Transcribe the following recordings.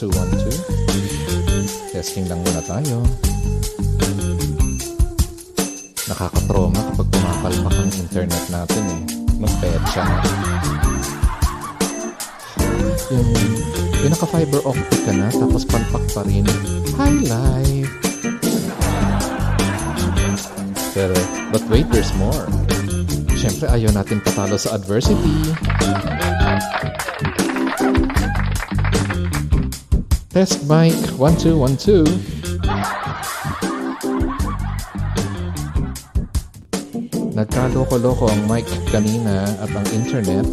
two, one, two. Testing lang muna tayo. Nakakatroma kapag pumapalpak ang internet natin eh. Nung petsa na. Yung pinaka-fiber optic ka na, tapos palpak pa rin. High life! Pero, but wait, there's more. Siyempre, ayaw natin patalo sa adversity. Test mic, 1, 2, 1, 2. Nagkaloko-loko ang mic kanina at ang internet.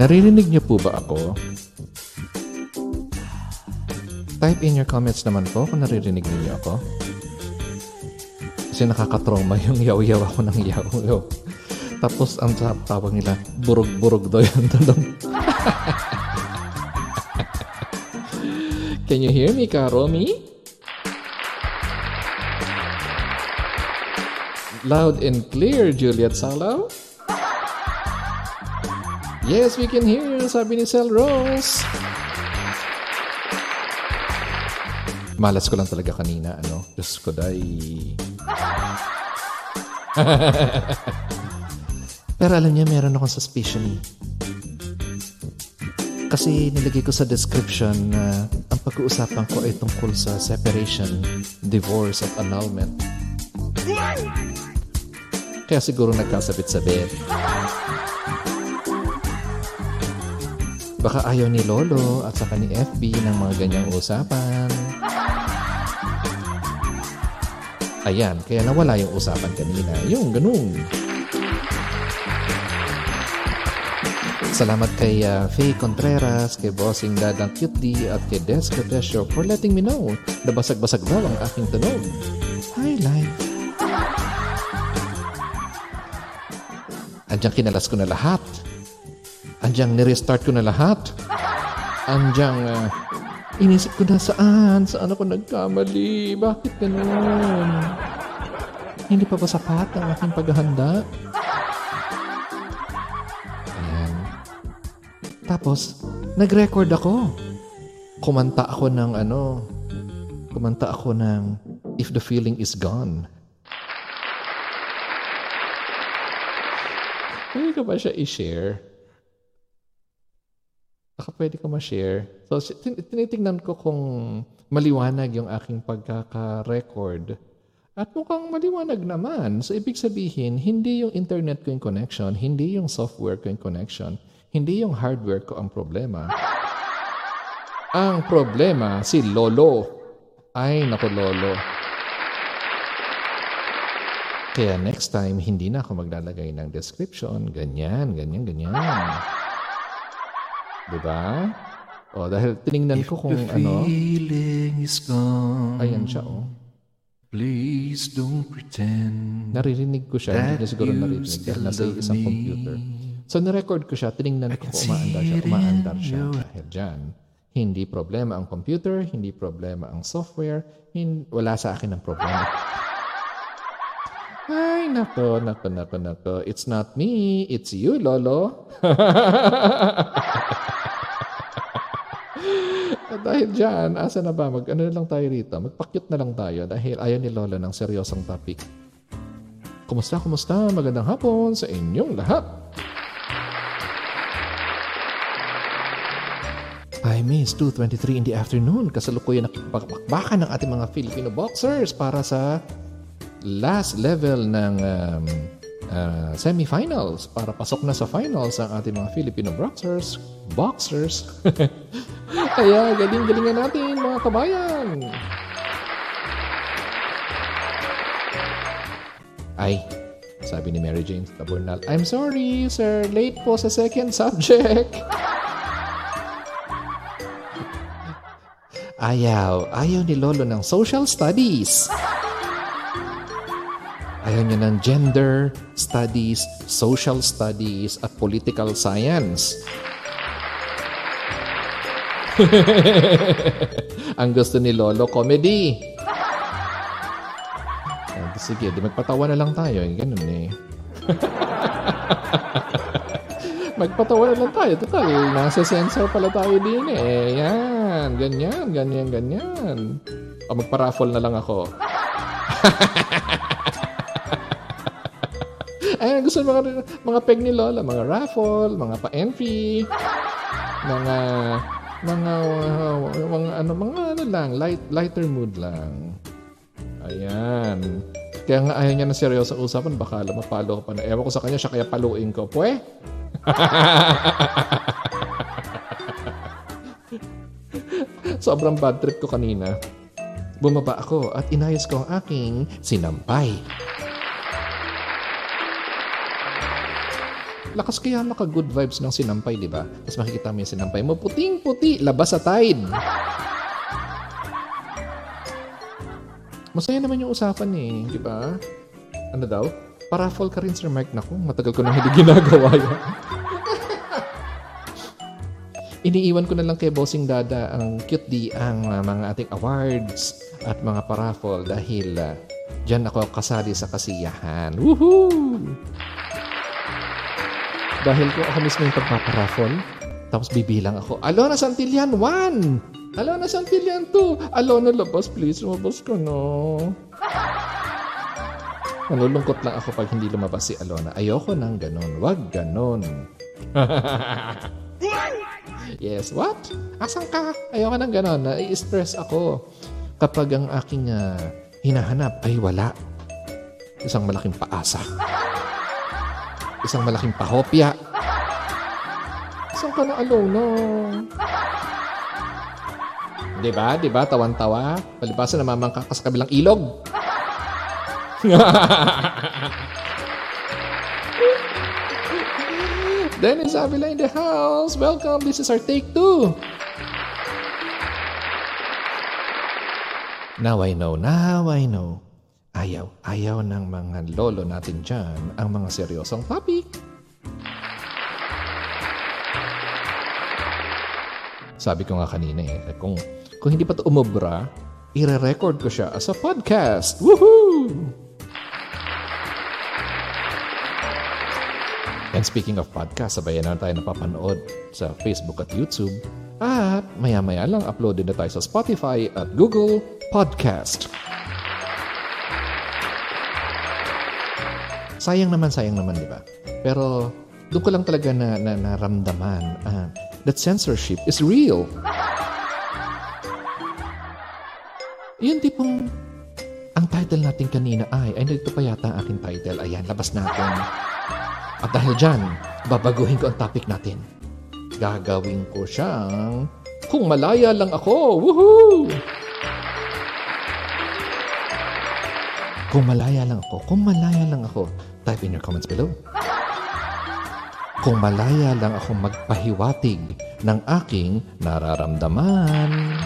Naririnig niyo po ba ako? Type in your comments naman po kung naririnig niyo ako. Kasi nakakatrauma yung yaw-yaw ako ng yaw-yaw. Tapos ang tawag nila, burog-burog daw yung tunog. Can you hear me, Karomi? Loud and clear, Juliet Salaw. Yes, we can hear you, sabi ni Sel Rose. Malas ko lang talaga kanina, ano? Diyos ko, day. Pero alam niya, meron akong suspicion. Kasi nilagay ko sa description na ang pag-uusapan ko ay tungkol sa separation, divorce at annulment. Kaya siguro nagkasabit-sabit. Baka ayaw ni Lolo at saka ni FB ng mga ganyang usapan. Ayan, kaya nawala yung usapan kanina. Yung ganun. Salamat kay uh, Faye Contreras, kay Bossing Dadang Cute D, at kay Des Catesio for letting me know na basag-basag daw ang aking tunog. Hi, life. Kinalas ko na lahat. Andiyan nirestart ko na lahat. Andiyan uh, inisip ko na saan, saan ako nagkamali, bakit ganun? Hindi pa ba sapat ang aking paghahanda? Tapos, nag-record ako. Kumanta ako ng ano, kumanta ako ng If the Feeling is Gone. Pwede ka ba siya i-share? Baka pwede ko ma-share. So, tin- tinitingnan ko kung maliwanag yung aking pagkaka-record. At mukhang maliwanag naman. So, ibig sabihin, hindi yung internet ko yung connection, hindi yung software ko yung connection, hindi yung hardware ko ang problema. Ang problema, si Lolo. Ay, naku Lolo. Kaya next time, hindi na ako maglalagay ng description. Ganyan, ganyan, ganyan. Diba? O, dahil tiningnan ko kung the ano. is gone, Ayan siya, oh. please don't pretend Naririnig ko siya. Hindi niya siguro you narinig dahil nasa isang computer. So, nirecord ko siya. Tiningnan ko kung umaandar siya. Umaandar siya. Dahil dyan, hindi problema ang computer, hindi problema ang software, hin- wala sa akin ang problema. Ay, nako, nako, nako, nako. It's not me. It's you, Lolo. At dahil dyan, asa na ba? Mag, ano na lang tayo rito? Magpakyut na lang tayo dahil ayaw ni Lolo ng seryosong topic. Kumusta, kumusta? Magandang hapon sa inyong lahat. Miss 2.23 in the afternoon. Kasalukuyan nakipagpakbakan ng ating mga Filipino boxers para sa last level ng um, uh, semifinals para pasok na sa finals ang ating mga Filipino boxers. Boxers. Kaya galing-galingan natin mga kabayan. Ay, sabi ni Mary Jane Taburnal, I'm sorry, sir. Late po sa second subject. Ayaw. Ayaw ni Lolo ng social studies. Ayaw niya ng gender studies, social studies, at political science. Ang gusto ni Lolo, comedy. Sige, di magpatawa na lang tayo. Ganun eh. Magpatawa lang tayo. Total, nasa sensor pala tayo din eh. Yan, ganyan, ganyan, ganyan. O magpa-raffle na lang ako. Ay, gusto mga mga peg ni Lola, mga raffle, mga pa-entry, mga mga mga ano mga ano lang, light lighter mood lang. Ayan. Kaya nga ayaw niya na seryoso usapan, baka mapalo ko pa na. Ewan ko sa kanya, siya kaya paluin ko. Pwe? Sobrang bad trip ko kanina. Bumaba ako at inayos ko ang aking sinampay. Lakas kaya maka good vibes ng sinampay, di ba? Tapos makikita mo yung sinampay mo, puting-puti, labas sa tide. Masaya naman yung usapan eh, di ba? Ano daw? Paraffle ka rin, Sir Mike. Naku, matagal ko na hindi ginagawa yan. Iniiwan ko na lang kay Bossing Dada ang cute di ang uh, mga ating awards at mga paraffle dahil uh, dyan ako kasali sa kasiyahan. Woohoo! Dahil ko ako mismo yung pagpaparaffle, tapos bibilang ako, Alona Santillan, 1! Alona Santillan, 2! Alona, labas please, lumabas ka no. Manulungkot lang ako pag hindi lumabas si Alona. Ayoko nang ganun. Wag ganun. yes, what? Asan ka? Ayoko nang ganun. Nai-stress ako kapag ang aking uh, hinahanap ay wala. Isang malaking paasa. Isang malaking pahopya. Isang ka na Alona? Diba? Diba? Tawan-tawa. Palibasan namamangka ka sa kabilang ilog. Dennis Avila in the house. Welcome. This is our take two. Now I know, now I know. Ayaw, ayaw ng mga lolo natin dyan ang mga seryosong topic. Sabi ko nga kanina eh, kung, kung hindi pa ito umubra, ire-record ko siya as a podcast. Woohoo! And speaking of podcast, sabayan na tayo napapanood sa Facebook at YouTube. At maya-maya lang uploaded na tayo sa Spotify at Google Podcast. Sayang naman, sayang naman, di ba? Pero doon ko lang talaga na, na naramdaman uh, that censorship is real. Yun tipong ang title natin kanina ay, ay nagto pa yata ang aking title. Ayan, labas natin. At dahil dyan, babaguhin ko ang topic natin. Gagawin ko siyang kung malaya lang ako. Woohoo! Kung malaya lang ako, kung malaya lang ako, type in your comments below. Kung malaya lang ako magpahiwatig ng aking nararamdaman.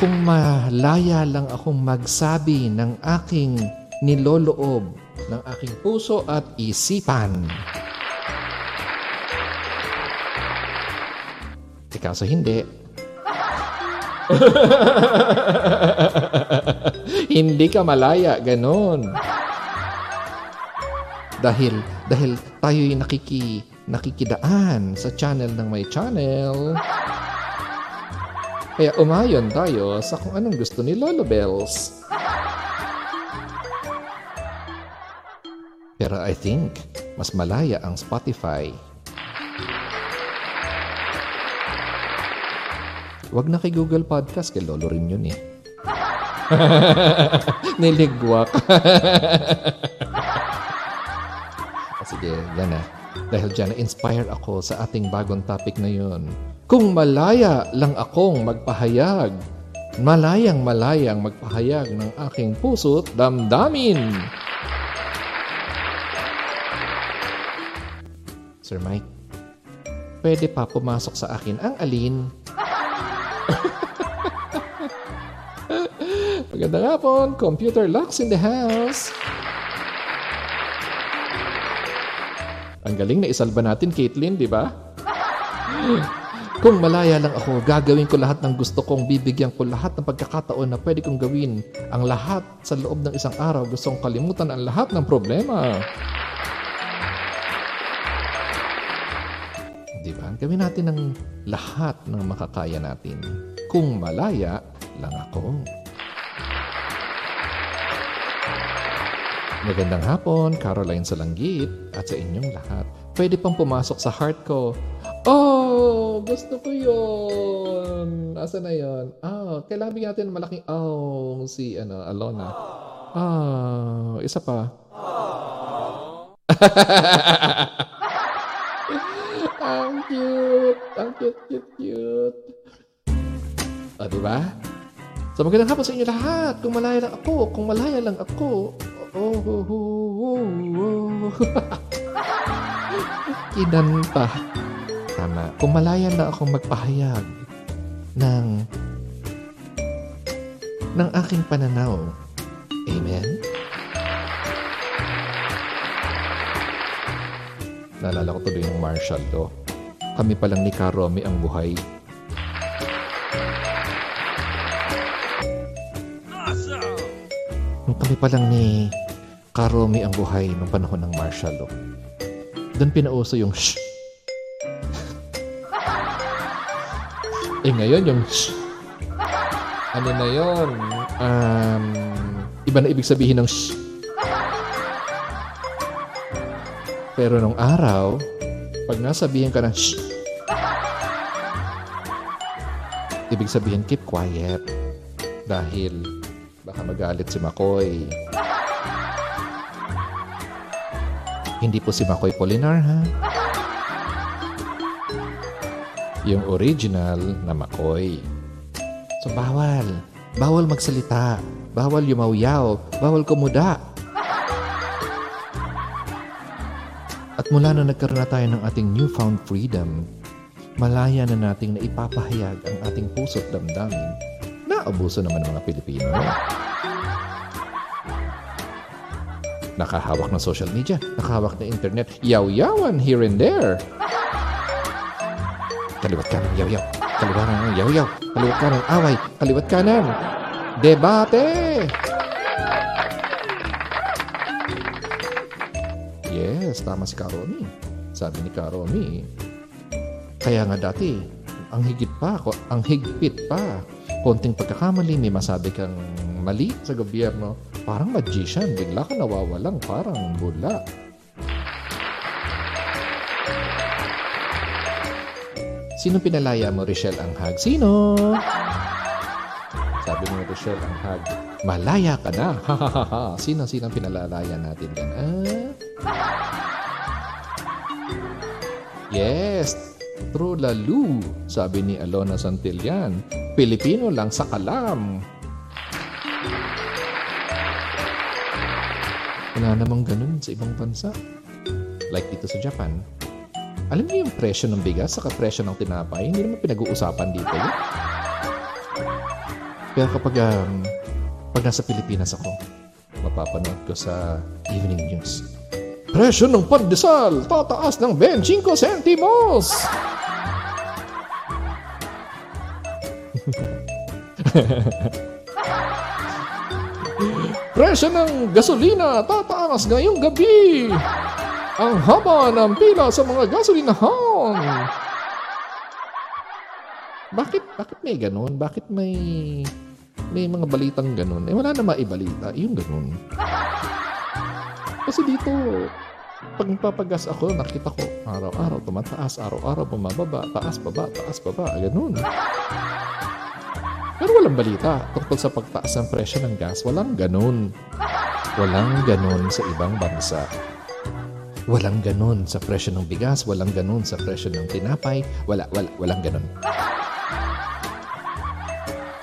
Kung malaya lang akong magsabi ng aking niloloob ng aking puso at isipan. E kaso hindi. hindi ka malaya, ganon. Dahil, dahil tayo'y nakiki, nakikidaan sa channel ng may channel. Kaya umayon tayo sa kung anong gusto ni Lolo Bells. Pero I think, mas malaya ang Spotify. Wag na kay Google Podcast, kay Lolo rin yun eh. Niligwak. Sige, yan na. Dahil dyan, na-inspire ako sa ating bagong topic na yun. Kung malaya lang akong magpahayag, malayang malayang magpahayag ng aking puso't damdamin. Sir Mike, pwede pa pumasok sa akin ang alin? Magandang hapon, computer locks in the house. Ang galing na isalba natin, Caitlin, di ba? Kung malaya lang ako, gagawin ko lahat ng gusto kong, bibigyan ko lahat ng pagkakataon na pwede kong gawin. Ang lahat sa loob ng isang araw, gusto kong kalimutan ang lahat ng problema. Di ba? Gawin natin ng lahat ng makakaya natin. Kung malaya lang ako. Magandang hapon, Caroline Salanggit at sa inyong lahat. Pwede pang pumasok sa heart ko. Oh, gusto ko yun. Asa na yun? Ah, kailangan bigyan natin ng malaking oh si ano, Alona. Ah, isa pa. ang cute. Ang cute, cute, cute. Ah, di ba? So magandang hapon sa inyo lahat. Kung malaya lang ako, kung malaya lang ako. Oh, oh, oh, oh, oh. Kinanta. Tama. Kung malaya na akong magpahayag ng ng aking pananaw. Amen? Naalala ko tuloy yung Marshall do. Kami pa lang ni Karomi ang buhay. Nung kami pa lang ni Karomi ang buhay nung panahon ng martial law. Doon pinauso yung shh. eh ngayon yung shh. Ano na yon? Um, iba na ibig sabihin ng shh. Pero nung araw, pag nasabihin ka ng shh, ibig sabihin keep quiet. Dahil baka magalit si Makoy. Hindi po si Makoy Polinar ha. Yung original na Makoy. So bawal. Bawal magsalita. Bawal yumawyaw. Bawal kumuda. At mula na nagkaroon na tayo ng ating newfound freedom, malaya na nating naipapahayag ang ating puso't damdamin na abuso naman ng mga Pilipino. Nakahawak ng social media, nakahawak ng internet, yaw-yawan here and there. Kaliwat kanan, yaw-yaw. Kaliwat kanan, yaw-yaw. Kaliwat kanan, away. Kaliwat kanan, debate. Yes, tama si Karomi. Sabi ni Karomi, kaya nga dati, ang higit pa, ang higpit pa, konting pagkakamali, may masabi kang mali sa gobyerno, parang magician, bigla ka nawawalang parang bula. Sino pinalaya mo, Rochelle Anghag? Sino? Sabi mo, Rochelle Anghag, malaya ka na. Ha, ha, ha, ha. Sino, sino pinalalaya natin yan? Ah? Yes, True lalu, sabi ni Alona Santillan. Pilipino lang sa kalam. Wala namang ganun sa ibang bansa. Like dito sa Japan. Alam niyo yung presyo ng bigas sa presyo ng tinapay? Hindi naman pinag-uusapan dito yun. Pero kapag, um, pag nasa Pilipinas ako, mapapanood ko sa evening news. Presyo ng pandesal, tataas ng 25 centimos! Presyo ng gasolina tataas ngayong gabi. Ang haba ng pila sa mga gasolinahan. Bakit, bakit may ganun? Bakit may may mga balitang ganun? Eh wala na maibalita. Yung ganun. Kasi dito, pag nagpapagas ako, nakita ko, araw-araw tumataas, araw-araw bumababa, taas, baba, taas, baba, ganun. Pero walang balita tungkol sa pagtaas ng presyo ng gas. Walang ganun. Walang ganun sa ibang bansa. Walang ganun sa presyo ng bigas. Walang ganun sa presyo ng tinapay. Wala, wala, walang ganun.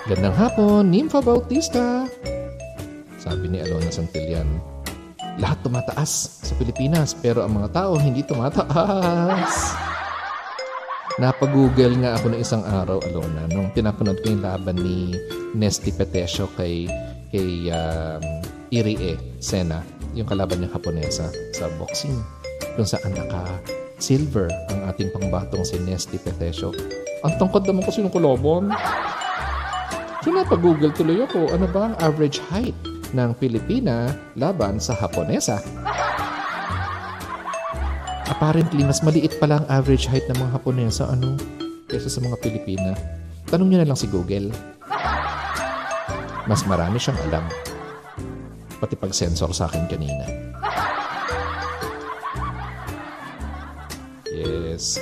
Gandang hapon, Nympha Bautista. Sabi ni Alona Santillan, lahat tumataas sa Pilipinas pero ang mga tao hindi tumataas. Napag-google nga ako ng isang araw, Alona, nung pinapanood ko yung laban ni Nesty Petesio kay, kay um, Irie Sena, yung kalaban niyang Haponesa sa boxing, kung saan naka-silver ang ating pangbatong si Nesty Petesio. Ang tangkad naman kasi ng kalaban. So napag-google tuloy ako, ano ba ang average height ng Pilipina laban sa Haponesa? Apparently, mas maliit pala ang average height ng mga Haponesa ano, kaysa sa mga Pilipina. Tanong nyo na lang si Google. Mas marami siyang alam. Pati pag-sensor sa akin kanina. Yes.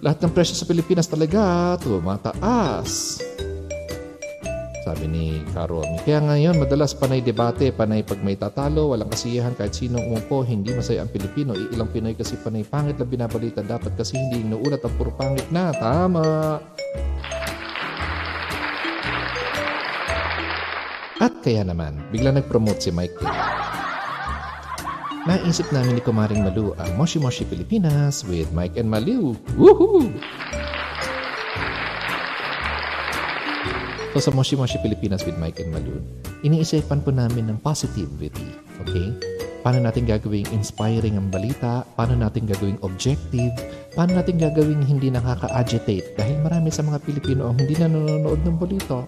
Lahat ng presyo sa Pilipinas talaga tumataas. Sabi ni Karomi. Kaya ngayon, madalas panay debate, panay pag may tatalo, walang kasiyahan kahit sino umupo, hindi masaya ang Pilipino. Ilang Pinoy kasi panay pangit lang binabalita. Dapat kasi hindi inuulat ang puro pangit na. Tama. At kaya naman, bigla nag-promote si Mike King. Naisip namin ni Kumaring Malu ang Moshi Moshi Pilipinas with Mike and Malu. Woohoo! So sa Moshi Moshi Pilipinas with Mike and Malu, iniisipan po namin ng positivity. Okay? Paano natin gagawing inspiring ang balita? Paano natin gagawing objective? Paano natin gagawing hindi nakaka-agitate? Dahil marami sa mga Pilipino ang hindi na nanonood ng balita.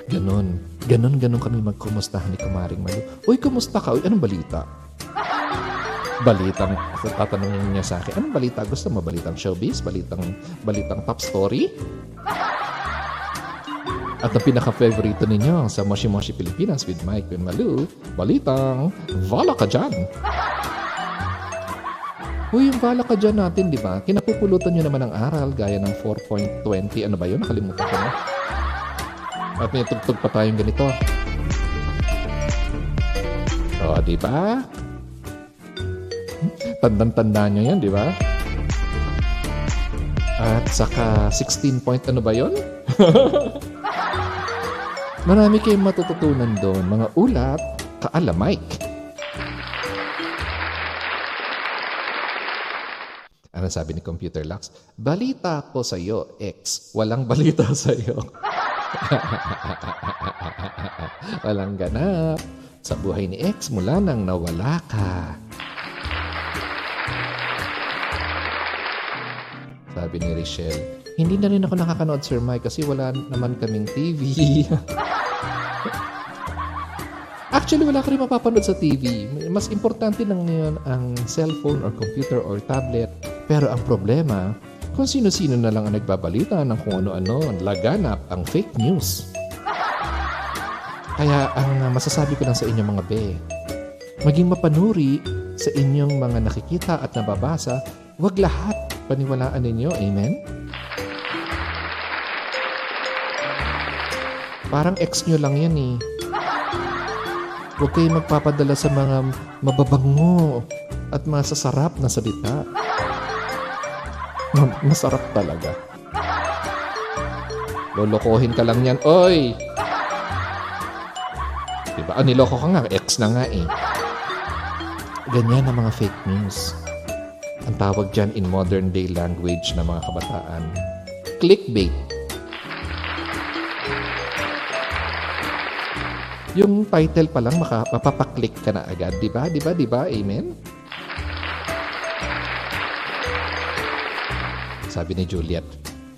At ganun, ganun kami magkumustahan ni Kumaring Malu. Uy, kumusta ka? Uy, anong balita? Balitang, tatanungin niya sa akin, anong balita? Gusto mo balitang showbiz? Balitang, balitang top story? At ang pinaka-favorito ninyo sa Moshi Moshi Pilipinas with Mike and Malu, balitang, Vala ka dyan! Uy, yung Vala ka dyan natin, di ba? Kinapupulutan nyo naman ng aral gaya ng 4.20. Ano ba yun? Nakalimutan ko na. At may tugtog pa tayong ganito. O, di ba? Tandang-tanda nyo yan, di ba? At saka 16 point ano ba yon? Marami kayong matututunan doon. Mga ulat, kaalamike. Ano sabi ni Computer Lux? Balita ko sa iyo, X. Walang balita sa iyo. Walang ganap sa buhay ni X mula nang nawala ka. Sabi ni Richelle, hindi na rin ako nakakanood, Sir Mike, kasi wala naman kaming TV. Actually, wala ka rin mapapanood sa TV. Mas importante lang ngayon ang cellphone or computer or tablet. Pero ang problema, kung sino-sino na lang ang nagbabalita ng kung ano-ano, laganap ang fake news. Kaya ang masasabi ko lang sa inyo mga be, maging mapanuri sa inyong mga nakikita at nababasa, wag lahat paniwalaan ninyo. Amen? Parang ex nyo lang yan eh. Huwag kayong magpapadala sa mga mababango at masasarap na salita. Ma- Masarap talaga. Lolokohin ka lang yan. Oy! Diba? Ah, niloko ka nga. Ex na nga eh. Ganyan ang mga fake news. Ang tawag dyan in modern day language ng mga kabataan. Clickbait. Yung title pa lang, maka, mapapaklik ka na agad. Di ba? Di ba? Di ba? Amen? Sabi ni Juliet.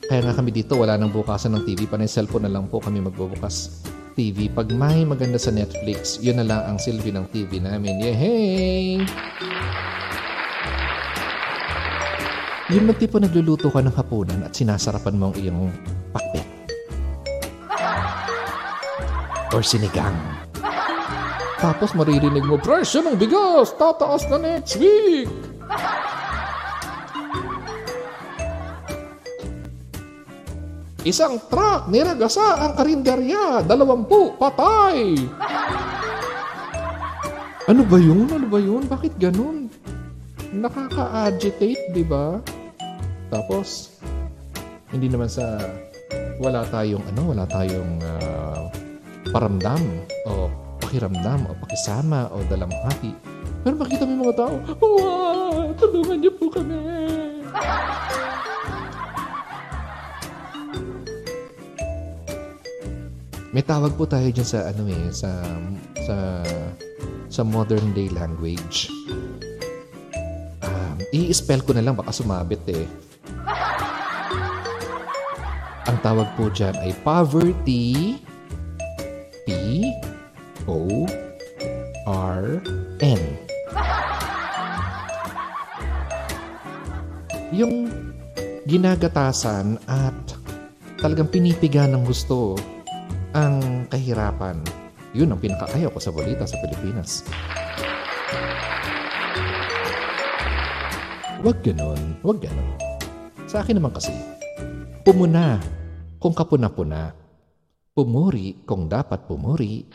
Kaya nga kami dito, wala nang bukasan ng TV. Panay cellphone na lang po kami magbubukas TV. Pag may maganda sa Netflix, yun na lang ang silbi ng TV namin. Yehey! Yung magtipo nagluluto ka ng hapunan at sinasarapan mo ang iyong pakpik. Or sinigang. Tapos maririnig mo, presyo ng bigas, tataas na next week. Isang truck niragasa ang karinderya, dalawampu, patay. Ano ba yun? Ano ba yun? Bakit ganun? Nakaka-agitate, di ba? Tapos, hindi naman sa wala tayong ano, wala tayong ah, paramdam o pakiramdam o pakisama o dalamhati. Pero makita mo yung mga tao, wow, tulungan niyo po kami. May tawag po tayo dyan sa ano eh, sa sa sa modern day language. Um, i-spell ko na lang baka sumabit eh. Ang tawag po dyan ay poverty, P-O-R-N. Yung ginagatasan at talagang pinipiga ng gusto ang kahirapan. Yun ang pinakaayaw ko sa balita sa Pilipinas. Huwag ganun, huwag ganun. Sa akin naman kasi, pumuna kung kapuna-puna. Pumuri kung dapat pumuri.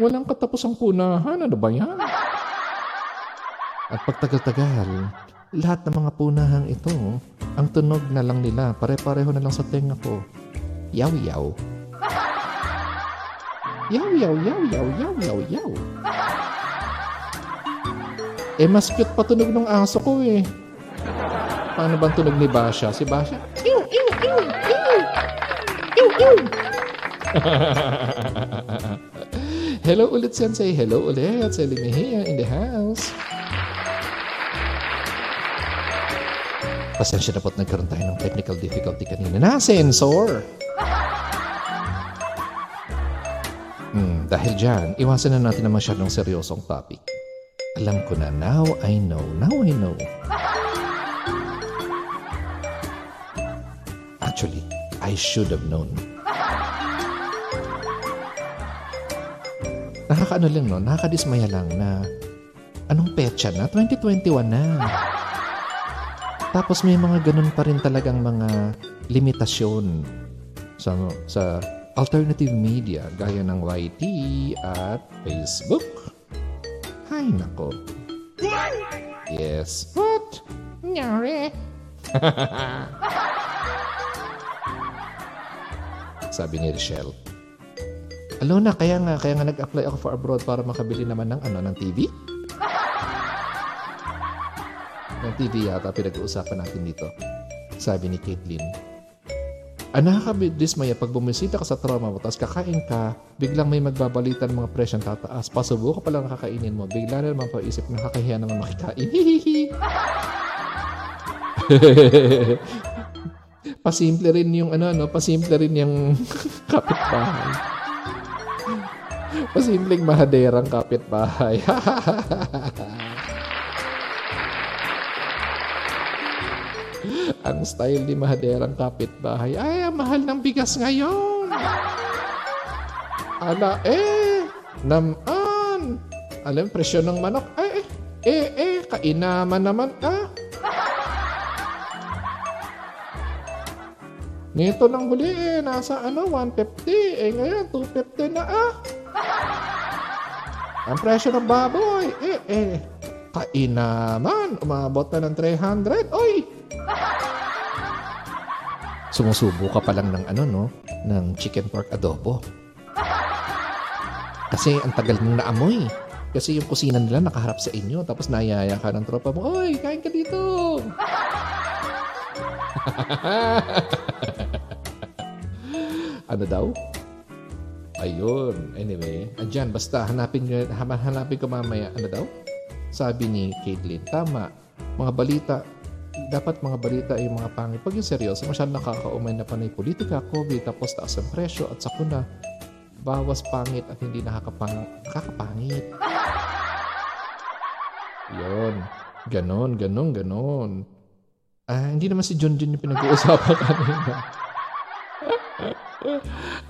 Walang katapusang punahan. Ano ba yan? At pagtagal-tagal, lahat ng mga punahang ito, ang tunog na lang nila, pare-pareho na lang sa tenga ko. Yaw-yaw. Yaw-yaw, yaw-yaw, yaw-yaw, yaw. Eh, mas cute pa tunog ng aso ko eh. Paano bang tunog ni Basha? Si Basha? Ew, ew, ew, ew. Ew, ew. Hello ulit, Sensei. Hello ulit. Sa Limihia in the house. Pasensya na po't nagkaroon tayo ng technical difficulty kanina na sensor. Hmm, dahil dyan, iwasan na natin na masyadong seryosong topic. Alam ko na, now I know, now I know. Actually, I should have known. Nakakaano lang no, nakakadismaya lang na anong petsa na? 2021 na. Tapos may mga ganun pa rin talagang mga limitasyon sa, sa alternative media gaya ng YT at Facebook. Hay nako. Yes. What? Nyari. Sabi ni Rochelle. Alona, kaya nga, kaya nga nag-apply ako for abroad para makabili naman ng ano, ng TV? ng TV yata pinag-uusapan natin dito. Sabi ni Caitlin. Ah, nakakabidismaya pag bumisita ka sa trauma mo, tapos kakain ka, biglang may magbabalita ng mga presyong tataas. Pasubo ka palang kakainin mo, bigla na naman paisip na kakahiya naman makikain. pasimple rin yung ano, ano, pasimple rin yung kapitbahay. Pasimpleng mahaderang kapitbahay. Ang style ni Mahaderang kapitbahay, ay, mahal ng bigas ngayon. Ala, eh, naman. Alam, presyo ng manok, ay, eh, eh, kainaman naman, ah. Nito ng huli, eh, nasa ano, 150. Eh, ngayon, 250 na, ah. Ang presyo ng baboy, eh, eh, kainaman. Umabot na ng 300. Oy, sumusubo ka pa lang ng ano, no? Ng chicken pork adobo. Kasi ang tagal mong naamoy. Kasi yung kusina nila nakaharap sa inyo. Tapos nayaya ka ng tropa mo, Oy, kain ka dito! ano daw? Ayun. Anyway, andyan. Basta hanapin, hanapin ko mamaya. Ano daw? Sabi ni Caitlin, tama. Mga balita, dapat mga balita ay mga pangit. Pag yung seryoso, masyadong nakakaumay na panay politika, COVID, tapos taas ang presyo at sakuna, bawas pangit at hindi nakakapang, nakakapangit. Yun. Ganon, ganon, ganon. Ah, hindi naman si John John yung pinag-uusapan kanina.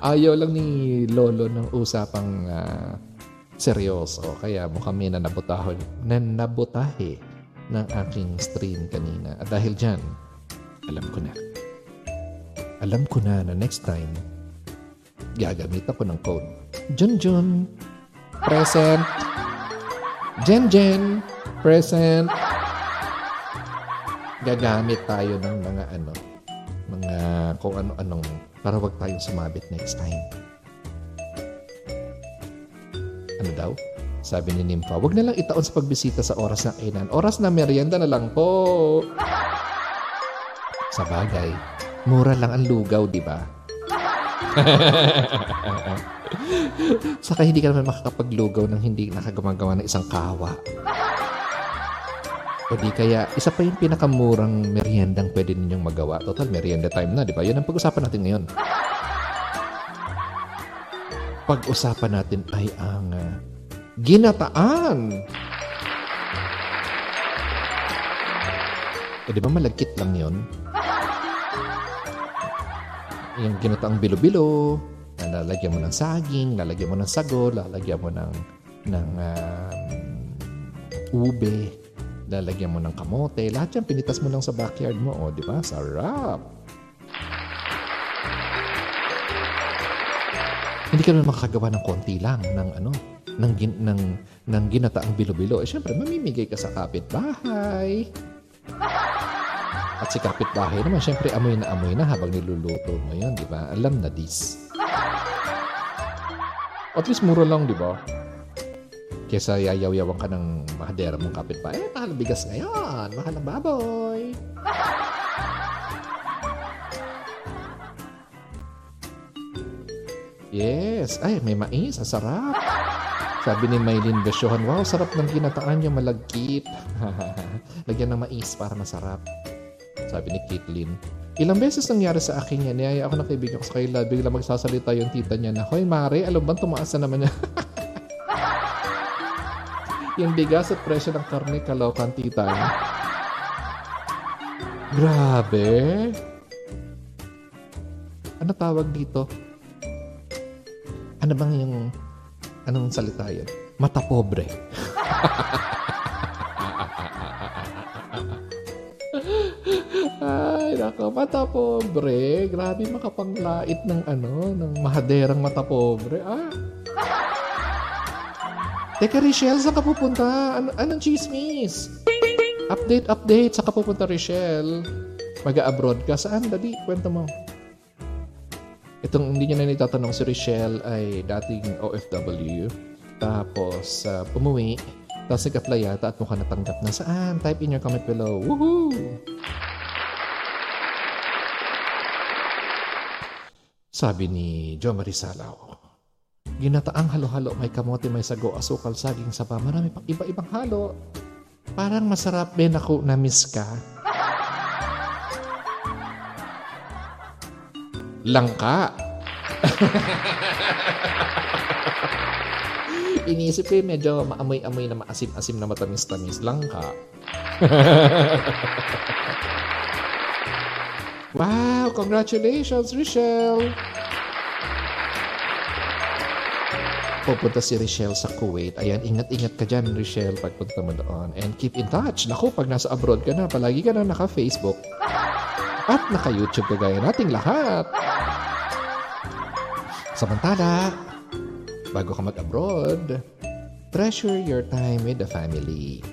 Ayaw lang ni Lolo ng usapang uh, seryoso. Kaya mukhang may nanabutahon, nanabutahe ng aking stream kanina. At dahil dyan, alam ko na. Alam ko na na next time, gagamit ako ng code. Jun Jun, present. Jen Jen, present. Gagamit tayo ng mga ano, mga kung ano-anong para wag tayong sumabit next time. Ano daw? Sabi ni Nympha, wag na lang itaon sa pagbisita sa oras ng kainan. Oras na merienda na lang po. Sa bagay, mura lang ang lugaw, di ba? Saka hindi ka naman makakapaglugaw ng hindi nakagumagawa ng isang kawa. O di kaya, isa pa yung pinakamurang meriendang pwede ninyong magawa. Total, merienda time na, di ba? Yun ang pag-usapan natin ngayon. Pag-usapan natin ay ang uh, ginataan. Eh, di ba malagkit lang yon? Yung ginataang bilo-bilo, lalagyan mo ng saging, lalagyan mo ng sago, lalagyan mo ng, ng um, ube, lalagyan mo ng kamote. Lahat yan, pinitas mo lang sa backyard mo. O, di ba? Sarap! Hindi ka naman makakagawa ng konti lang ng ano, ng, gin, ng, ng ginataang bilo-bilo. Eh, syempre, mamimigay ka sa kapitbahay. At si kapitbahay naman, syempre, amoy na amoy na habang niluluto mo yun, di ba? Alam na this. At least mura lang, di ba? Kesa yayaw-yawan ka ng mahadera mong kapitbahay. Eh, mahal bigas ngayon. Mahal ang baboy. Yes. Ay, may mais. Ang sarap. Sabi ni Maylin Besyohan, wow, sarap ng ginataan yung malagkit. Lagyan ng mais para masarap. Sabi ni Caitlin. Ilang beses nangyari sa akin yan. Niyaya ako ng kaibigan ko sa kaila. Bigla magsasalita yung tita niya na, Hoy, Mare, alam ba tumaas na naman niya? yung bigas at presyo ng karne, kalokan tita niya. Grabe. Ano tawag dito? Ano bang yung anong salita yun? Mata pobre. Ay, nako, mata pobre. Grabe makapanglait ng ano, ng mahaderang mata pobre. Ah. Teka, Richelle, saan ka pupunta? An anong chismis? Update, update. Saan ka pupunta, Richelle? Mag-abroad ka? Saan? Dali, kwento mo. Itong hindi niya na nitatanong si Richelle ay dating OFW. Tapos, uh, pumuwi. Tapos nag-apply yata at mukhang natanggap na. Saan? Type in your comment below. Woohoo! Sabi ni Jo Marisalao, Ginataang halo-halo, may kamote, may sago, asukal, saging, saba, marami pang iba-ibang halo. Parang masarap din ako na miss ka. Langka. Iniisip ko yung medyo maamoy-amoy na maasim-asim na matamis-tamis. Langka. wow! Congratulations, Richelle! Pupunta si Richelle sa Kuwait. Ayan, ingat-ingat ka dyan, Richelle, pagpunta mo doon. And keep in touch. Naku, pag nasa abroad ka na, palagi ka na naka-Facebook. At naka-YouTube kagaya nating lahat. Samantala, bago ka mag-abroad, treasure your time with the family.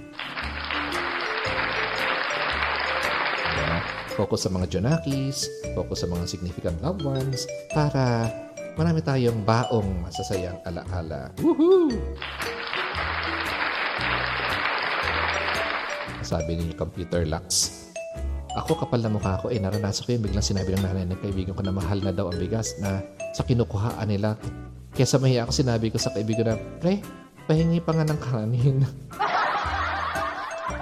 Focus sa mga Jonakis, focus sa mga significant loved ones, para marami tayong baong masasayang alaala. Woohoo! Sabi ni Computer Lux. Ako kapal na mukha ko, eh naranasan ko yung biglang sinabi ng nanay ng kaibigan ko na mahal na daw ang bigas na sa kinukuhaan nila. Kaya sa mahiya ako sinabi ko sa kaibigan na, Pre, pahingi pa nga ng kanin.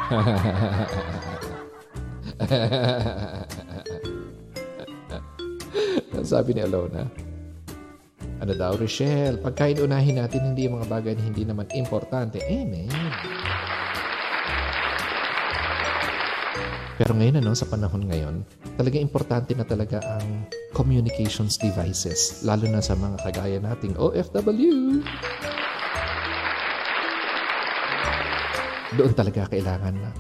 Sabi ni Alona, ano daw, Rochelle, pagkain unahin natin hindi yung mga bagay na hindi naman importante. Amen. Pero ngayon, ano, sa panahon ngayon, talaga importante na talaga ang communications devices, lalo na sa mga kagaya nating OFW. Doon talaga kailangan na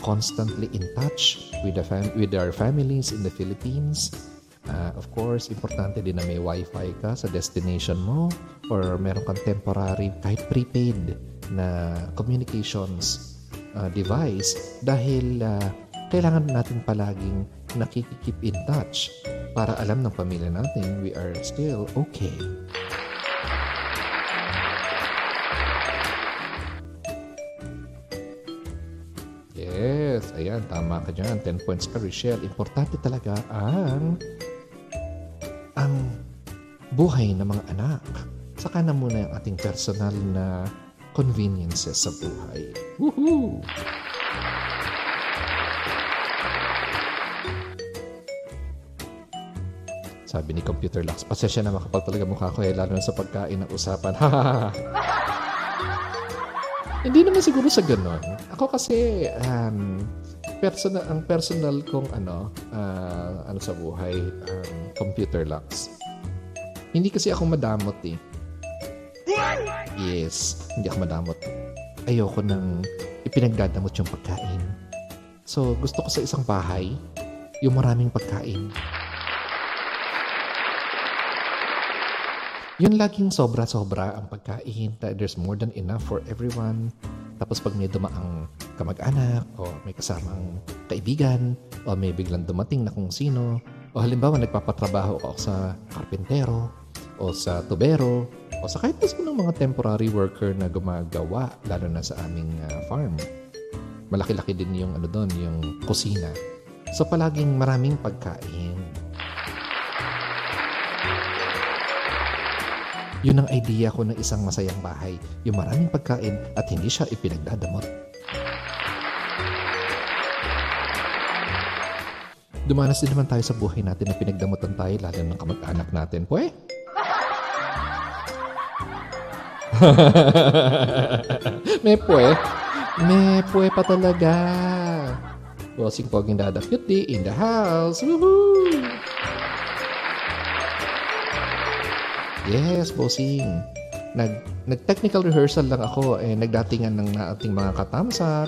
constantly in touch with, the fam- with our families in the Philippines, Uh, of course, importante din na may wifi ka sa destination mo or meron kang temporary, kahit prepaid na communications uh, device dahil uh, kailangan natin palaging nakikikeep in touch para alam ng pamilya natin we are still okay. Yes, ayan, tama ka dyan. 10 points ka, Richelle. Importante talaga ang ang buhay ng mga anak. Saka na muna ang ating personal na conveniences sa buhay. Woohoo! Sabi ni Computer Lux, pasensya na makapal talaga mukha ko eh, lalo na sa pagkain ng usapan. Hindi naman siguro sa ganon. Ako kasi, um, personal ang personal kong ano ah, ano sa buhay um, computer locks. Hindi kasi ako madamot eh. Yes, hindi ako madamot. Ayoko nang ipinagdadamot yung pagkain. So, gusto ko sa isang bahay, yung maraming pagkain. Yun laging sobra-sobra ang pagkain. that There's more than enough for everyone. Tapos pag may dumaang kamag-anak o may kasamang kaibigan o may biglang dumating na kung sino o halimbawa nagpapatrabaho ako sa karpentero o sa tubero o sa kahit ng mga temporary worker na gumagawa lalo na sa aming ah, farm. Malaki-laki din yung ano doon, yung kusina. So palaging maraming pagkain. Yun ang idea ko ng isang masayang bahay. Yung maraming pagkain at hindi siya ipinagdadamot. Dumanas din naman tayo sa buhay natin na pinagdamutan tayo lalo ng kamag-anak natin. Pwe? May pwe? May pwe pa talaga. Bossing poging dada cutie in the house. Woohoo! Yes, bossing. Nag, nag-technical rehearsal lang ako eh nagdatingan ng ating mga katamsak.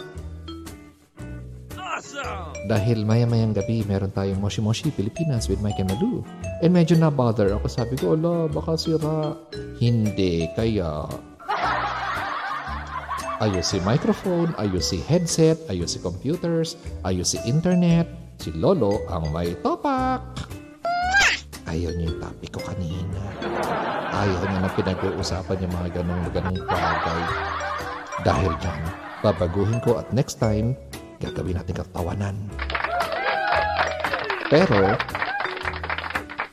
Dahil maya-mayang gabi, meron tayong Moshi Moshi Pilipinas with Mike and Malu. And medyo na-bother ako. Sabi ko, ala, baka sira. Hindi, kaya... Ayos si microphone, ayos si headset, ayos si computers, ayos si internet. Si Lolo ang may topak. Ayaw niya yung topic ko kanina. Ayaw niya na pinag-uusapan yung mga ganong-ganong bagay. Dahil dyan, babaguhin ko at next time, gagawin natin katawanan. Pero,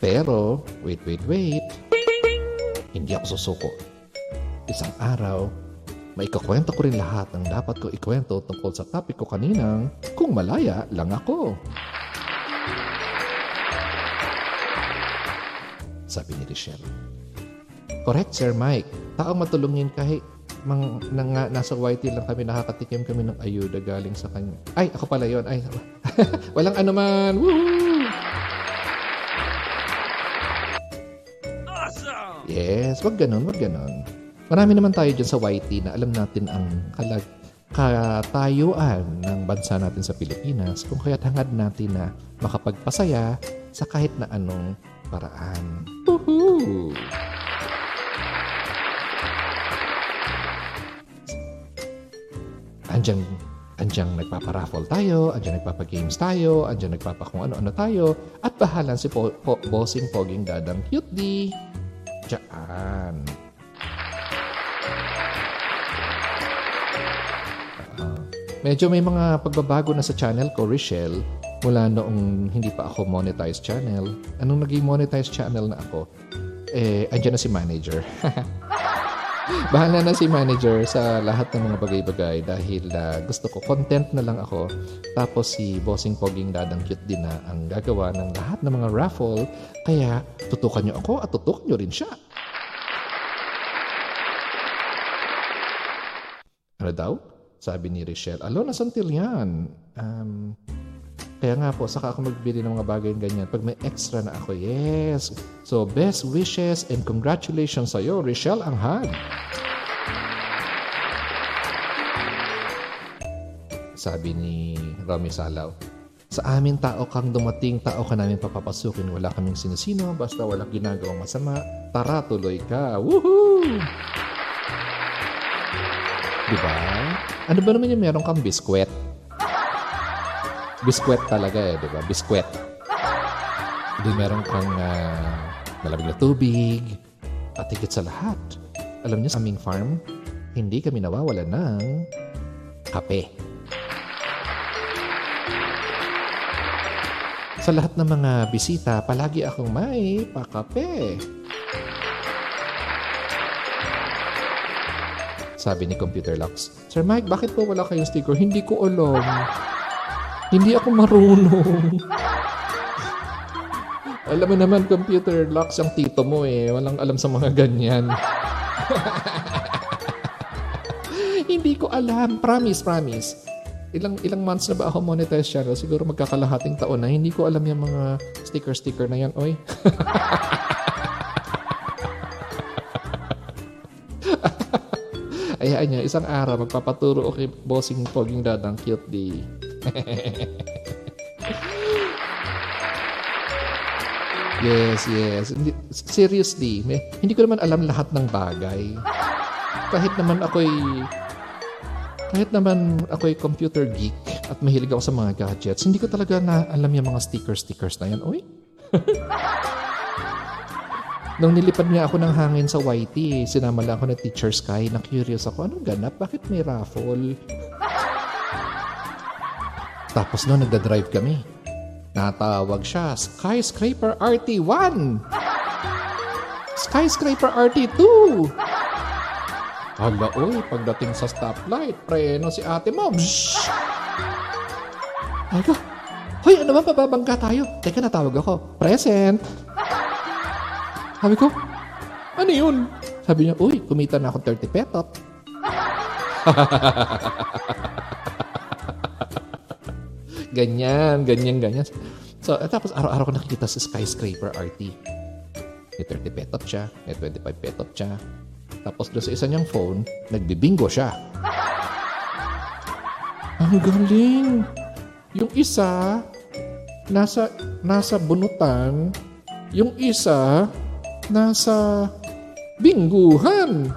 pero, wait, wait, wait. Hindi ako susuko. Isang araw, maikakwento ko rin lahat ng dapat ko ikwento tungkol sa topic ko kaninang kung malaya lang ako. Sabi ni Richelle. Correct, Sir Mike. Taong matulungin kahit mang, nang, nga- nasa YT lang kami, nakakatikim kami ng ayuda galing sa kanya. Ay, ako pala yon Ay, walang anuman. Woohoo! Yes, wag ganon, wag ganon. Marami naman tayo dyan sa YT na alam natin ang kalag katayuan ng bansa natin sa Pilipinas kung kaya't hangad natin na makapagpasaya sa kahit na anong paraan. Woohoo! Andiyan, andiyan nagpaparaffle tayo, andiyan nagpapagames tayo, andiyan nagpapa kung ano-ano tayo, at bahalan si po, po, bossing poging dadang cute di. Diyan. Medyo may mga pagbabago na sa channel ko, Richelle, mula noong hindi pa ako monetized channel. Anong naging monetized channel na ako? Eh, andyan na si manager. Bahala na si manager sa lahat ng mga bagay-bagay dahil ah, gusto ko content na lang ako. Tapos si Bossing Poging Dadang Cute din na ang gagawa ng lahat ng mga raffle. Kaya tutukan niyo ako at tutukan niyo rin siya. Ano daw? Sabi ni Richelle, Alo, nasan till yan? Um, kaya nga po, saka ako magbili ng mga bagay ganyan. Pag may extra na ako, yes. So, best wishes and congratulations sa'yo, Richelle Anghad. Sabi ni Romy Salaw, sa amin tao kang dumating, tao ka namin papapasukin. Wala kaming sinisino, basta walang ginagawang masama. Tara, tuloy ka. Woohoo! Diba? Ano ba naman yung meron kang biskwet? Biskwet talaga eh, di ba? Biskwet. Hindi meron kang uh, malamig na tubig. At higit sa lahat, alam niyo sa aming farm, hindi kami nawawala ng kape. Sa lahat ng mga bisita, palagi akong may pakape. Sabi ni Computer Lux, Sir Mike, bakit po wala kayong sticker? Hindi ko alam. Hindi ako marunong. alam mo naman, Computer Lux, ang tito mo eh. Walang alam sa mga ganyan. Hindi ko alam. Promise, promise. ilang ilang months na ba ako monetize channel? Siguro magkakalahating taon na. Hindi ko alam yung mga sticker-sticker na yan. Oy. Ayaan niya, isang araw, magpapaturo ako kay bossing poging dadang cute di. yes, yes. Seriously, may, hindi ko naman alam lahat ng bagay. Kahit naman ako'y kahit naman ako'y computer geek at mahilig ako sa mga gadgets, hindi ko talaga na alam yung mga sticker-stickers na yan. Uy! Nung nilipad niya ako ng hangin sa YT, sinama lang ako ng Teacher Sky. Na-curious ako, anong ganap? Bakit may raffle? Tapos noon, nagda-drive kami. Natawag siya, Skyscraper RT1! Skyscraper RT2! Hala, oy, pagdating sa stoplight, preno si ate mo. Ay ko, Hoy, ano ba, pababangga tayo? Teka, natawag ako. Present! Sabi ko, ano yun? Sabi niya, uy, kumita na ako 30 petot. ganyan, ganyan, ganyan. So, at tapos araw-araw ko nakikita sa skyscraper RT. May 30 petot siya, may 25 petot siya. Tapos doon sa isa niyang phone, nagbibingo siya. Ang galing! Yung isa, nasa, nasa bunutan. Yung isa, nasa bingguhan.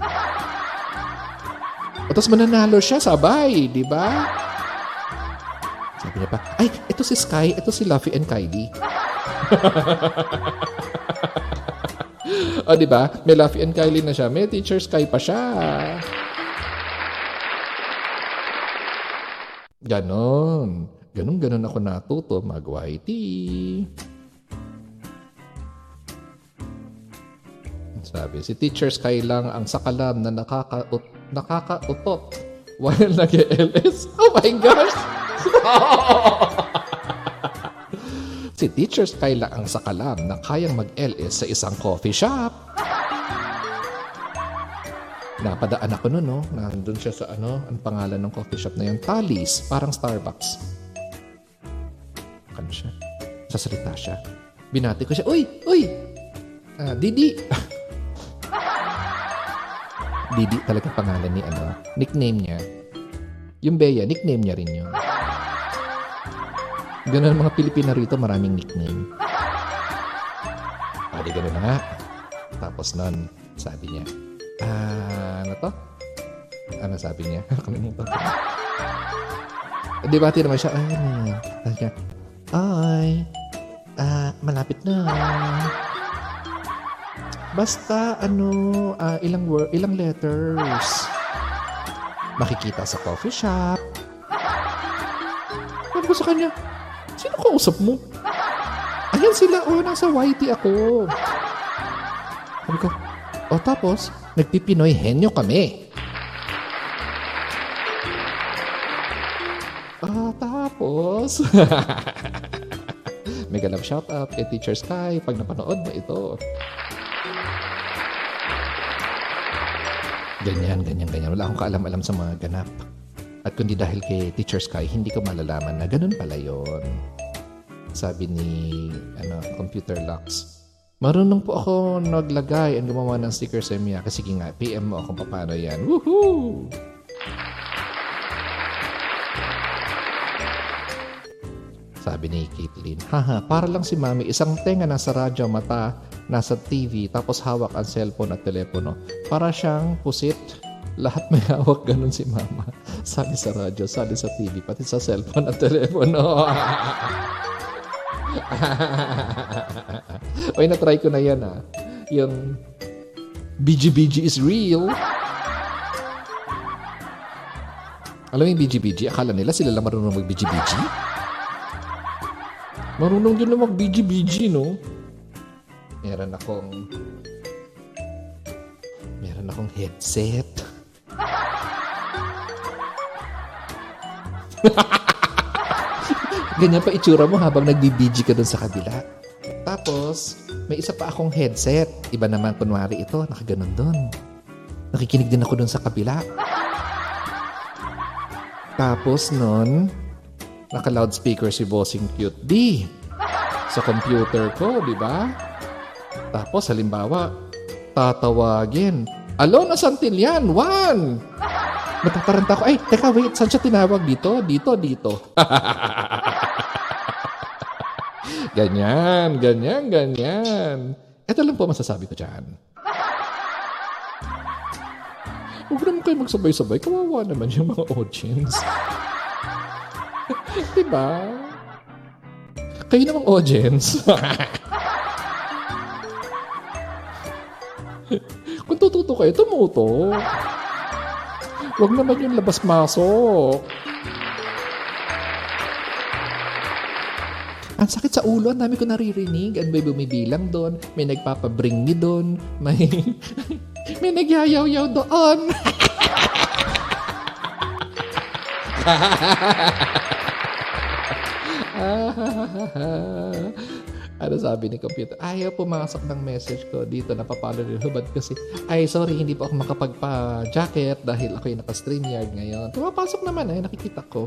O tapos mananalo siya sabay, di ba? Sabi niya pa, ay, ito si Sky, ito si Luffy and Kylie. o, di ba? May Luffy and Kylie na siya. May teacher Sky pa siya. Ganon. Ganon-ganon ako natuto mag-YT. Sabi, si Teacher Sky lang ang sakalam na nakakaut nakakautot while nag-LS. Oh my gosh! Si Teacher Sky lang ang sakalam na kayang mag-LS sa isang coffee shop. Napadaan ako noon, no? Nandun siya sa ano, ang pangalan ng coffee shop na yun. Talis, parang Starbucks. Ano siya? Sasalita siya. Binati ko siya, Uy! Uy! Ah, Didi! Didi talaga pangalan ni ano, nickname niya. Yung Bea, nickname niya rin yun. Ganun mga Pilipina rito, maraming nickname. Ah, di ganun na nga. Tapos nun, sabi niya, ah, ano to? Ano sabi niya? Kalimutan ko. Di ba, naman siya, ay, ano? Sabi niya, ay, ah, malapit na. Basta ano, uh, ilang word, ilang letters. Makikita sa coffee shop. Sabi ko sa kanya, sino kausap mo? Ayan sila, oh, nasa YT ako. Sabi ko, oh tapos, nagpipinoy henyo kami. Ah, tapos, Mega love shoutout kay Teacher Sky pag napanood mo ito. Ganyan, ganyan, ganyan. Wala akong kaalam-alam sa mga ganap. At kundi dahil kay Teacher Sky, hindi ko malalaman na ganun pala yon. Sabi ni ano, Computer Lux. Marunong po ako naglagay and gumawa ng sticker sa Mia. Kasi nga, PM mo kung paano yan. Woohoo! Sabi ni Caitlin, haha, para lang si mami, isang tenga nasa radyo, mata nasa TV, tapos hawak ang cellphone at telepono. Para siyang pusit. Lahat may hawak ganun si mama. Sabi sa radyo, sabi sa TV, pati sa cellphone at telepono. Oy, na-try ko na yan ah. Yung BGBG is real. Alam mo yung BGBG? Akala nila sila lang marunong mag-BGBG? Marunong din na mag-BGBG, no? meron akong meron akong headset. Ganyan pa itsura mo habang nagbibiji ka dun sa kabila. Tapos, may isa pa akong headset. Iba naman, kunwari ito, nakaganon dun. Nakikinig din ako dun sa kabila. Tapos nun, naka-loudspeaker si Bossing Cute D sa computer ko, di ba? Tapos halimbawa, tatawagin, Alona Santillan, one! Natataranta ko, ay, teka, wait, saan siya tinawag dito? Dito, dito. ganyan, ganyan, ganyan. Ito lang po masasabi ko dyan. Huwag naman kayo magsabay-sabay. Kawawa naman yung mga audience. diba? Kayo namang audience. Kung tututo kayo, tumuto. Huwag naman yung labas-masok. Ang sakit sa ulo, ang dami ko naririnig. Ang may bumibilang doon, may nagpapabring me doon, may, may nagyayaw-yaw doon. ano sabi ni computer? Ayaw pumasok ng message ko dito. Napapalo rin hubad kasi, ay sorry, hindi po ako makapagpa-jacket dahil ako yung naka-StreamYard ngayon. Pumapasok naman ay nakikita ko.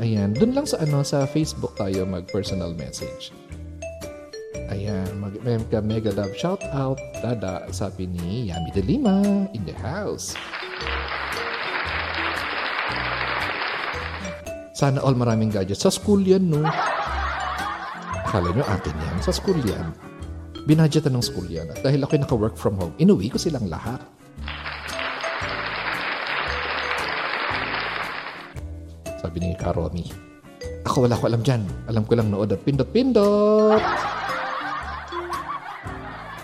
Ayan, dun lang sa ano sa Facebook tayo mag-personal message. Ayan, mag mega, mega love shout out. Dada, sabi ni Yami de Lima in the house. Sana all maraming gadgets. Sa school yan, no? Akala nyo atin yan. Sa school yan. Binadgetan ng school yan. At dahil ako'y naka-work from home, inuwi ko silang lahat. Sabi ni Karomi. Ako wala ko alam dyan. Alam ko lang nood at pindot-pindot.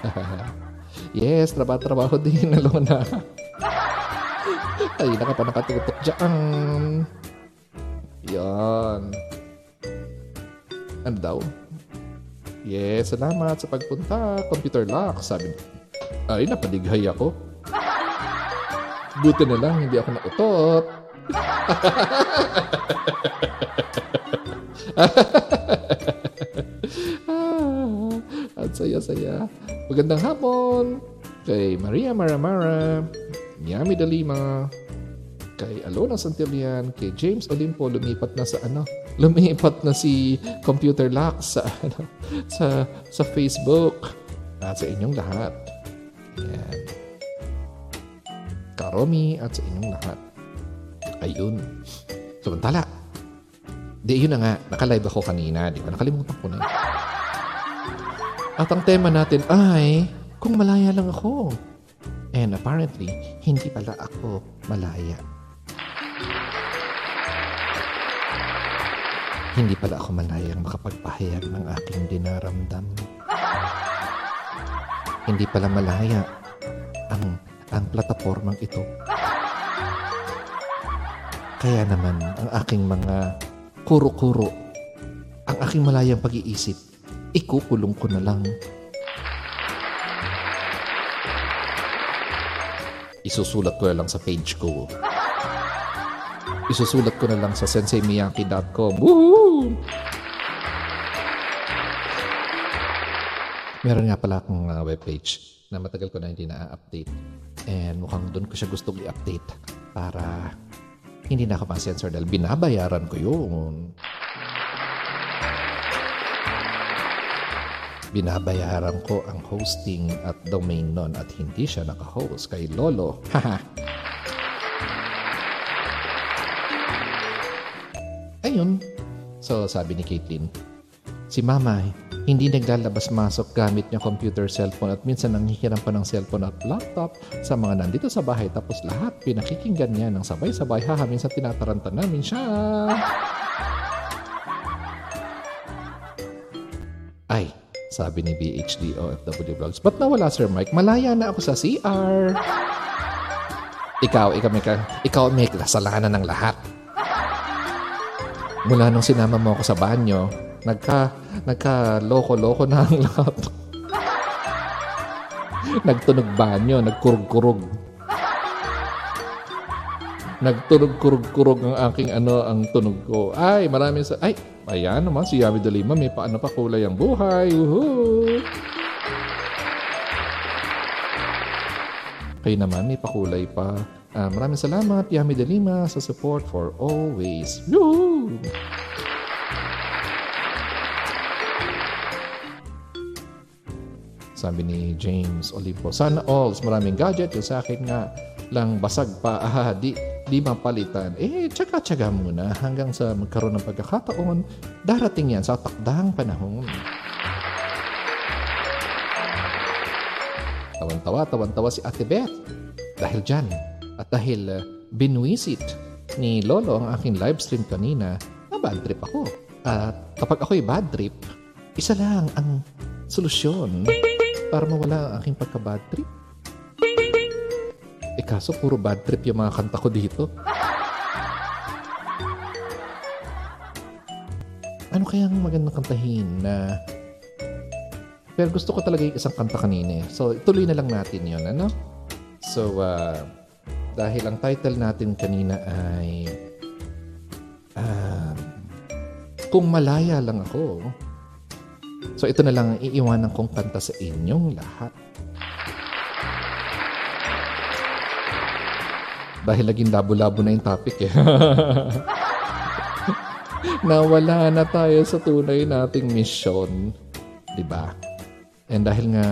yes, trabaho-trabaho din. Alona. Ay, naka pa nakatutok dyan. Yan. Ano daw? Yes, salamat sa pagpunta. Computer lock, sabi niya. Ay, napadighay ako. Buti na lang, hindi ako nautot. At saya-saya. Magandang hapon kay Maria Maramara, Yami Dalima, kay Alona Santillan, kay James Olimpo, lumipat na sa ano, lumipat na si Computer Lock sa ano, sa sa Facebook. At sa inyong lahat. Ayan. Karomi at sa inyong lahat. Ayun. Samantala, di yun na nga, nakalive ako kanina, di ba? Nakalimutan ko na. At ang tema natin ay, kung malaya lang ako. And apparently, hindi pala ako malaya. Hindi pala ako malayang makapagpahayag ng aking dinaramdam. Hindi pala malaya ang ang platapormang ito. Kaya naman ang aking mga kuro-kuro, ang aking malayang pag-iisip, ikukulong ko na lang. Isusulat ko na lang sa page ko. Isusulat ko na lang sa senseimiyaki.com. Woohoo! Meron nga pala akong uh, webpage na matagal ko na hindi na-update. And mukhang doon ko siya gustong i-update para hindi na ako ma-censor dahil binabayaran ko yun. Binabayaran ko ang hosting at domain nun at hindi siya naka-host kay Lolo. Haha. Ayun. So, sabi ni Caitlin, si Mama, hindi naglalabas-masok gamit niya computer, cellphone at minsan nanghihiram pa ng cellphone at laptop sa mga nandito sa bahay tapos lahat pinakikinggan niya ng sabay-sabay haha minsan tinataranta namin siya. Ay, sabi ni BHD OFW Vlogs, ba't nawala Sir Mike? Malaya na ako sa CR. Ikaw, ikaw may, ka, ikaw may kasalanan ng lahat. Mula nung sinama mo ako sa banyo, nagka, nagka loko-loko na ang lahat. Nagtunog banyo, nagkurug-kurug. Nagtunog-kurug-kurug ang aking ano, ang tunog ko. Ay, marami sa... Ay, ayan naman, si Yami Dalima, may paano pa kulay ang buhay. Woohoo! Kayo naman, may pakulay pa. Ah, maraming salamat, Yami De Lima, sa support for always. Yoo! Sabi ni James Olimpo, sana all, maraming gadget. Yung sa akin nga lang basag pa, ah, di, di mapalitan. Eh, tsaga-tsaga muna hanggang sa magkaroon ng pagkakataon. Darating yan sa takdang panahon. Tawan-tawa, tawan-tawa si Ate Beth. Dahil dyan, at dahil uh, binwisit ni Lolo ang aking live stream kanina, na bad trip ako. At kapag ako'y bad trip, isa lang ang solusyon para mawala ang aking pagka-bad trip. Eh kaso puro bad trip yung mga kanta ko dito. Ano kayang magandang kantahin na pero gusto ko talaga yung isang kanta kanina. eh. So, ituloy na lang natin yon ano? So, uh, dahil ang title natin kanina ay um, Kung Malaya Lang Ako. So, ito na lang ang iiwanan kong kanta sa inyong lahat. Dahil laging labo-labo na yung topic eh. Nawala na tayo sa tunay nating mission. ba? And dahil nga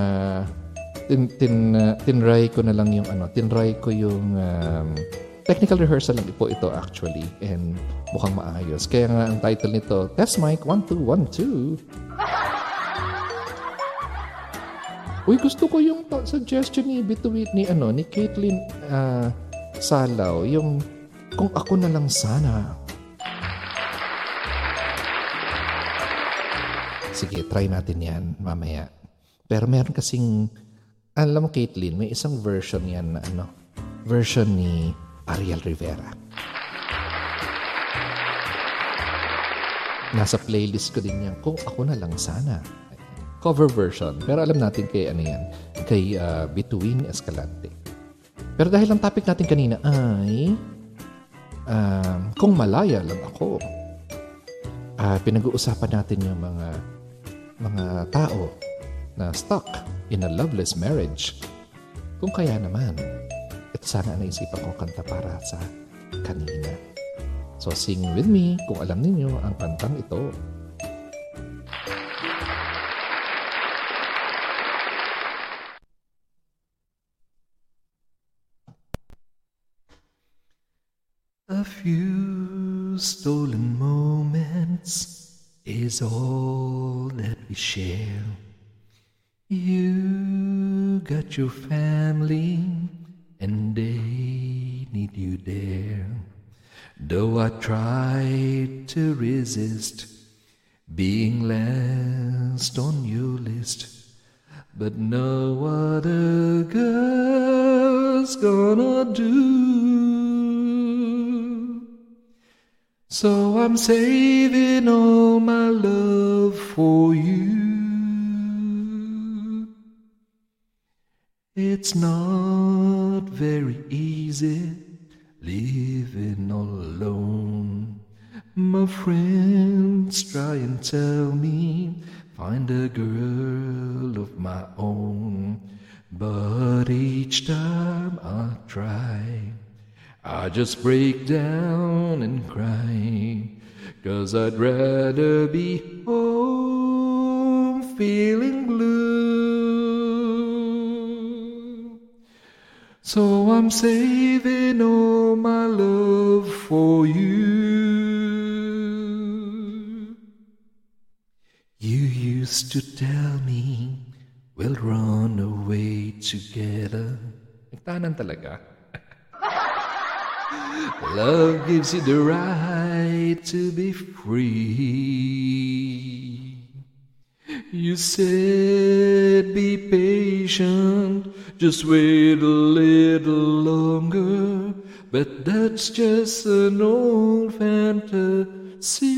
tin, tin, uh, tinry ko na lang yung ano, tinry ko yung um, technical rehearsal lang po ito actually and mukhang maayos. Kaya nga ang title nito, Test Mic 1212. Uy, gusto ko yung suggestion ni Bituit ni ano, ni Caitlin uh, Salaw, yung kung ako na lang sana. Sige, try natin yan mamaya. Pero meron kasing, alam mo Caitlin, may isang version yan na ano, version ni Ariel Rivera. Nasa playlist ko din yan, kung ako na lang sana. Cover version. Pero alam natin kay ano yan, kay uh, Bituin Escalante. Pero dahil ang topic natin kanina ay uh, kung malaya lang ako, uh, pinag-uusapan natin yung mga mga tao na stuck in a loveless marriage. Kung kaya naman, ito sana naisipan kong kanta para sa kanina. So sing with me kung alam ninyo ang kantang ito. A few stolen moments is all that we share. You got your family, and they need you there. Though I tried to resist being last on your list, but no other girl's gonna do. So I'm saving all my love for you. It's not very easy living all alone. My friends try and tell me find a girl of my own, but each time I try. I just break down and cry, cause I'd rather be home feeling blue. So I'm saving all my love for you. You used to tell me we'll run away together. Nagtahanan talaga. Love gives you the right to be free. You said be patient, just wait a little longer. But that's just an old fantasy.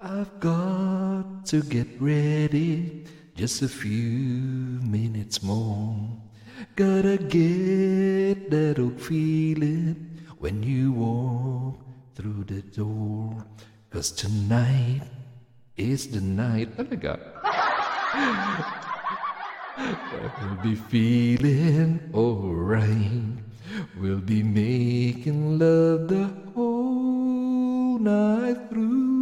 I've got to get ready, just a few minutes more. Gotta get that old feeling when you walk through the door. Cause tonight is the night. Talaga. We'll be feeling alright. We'll be making love the whole night through.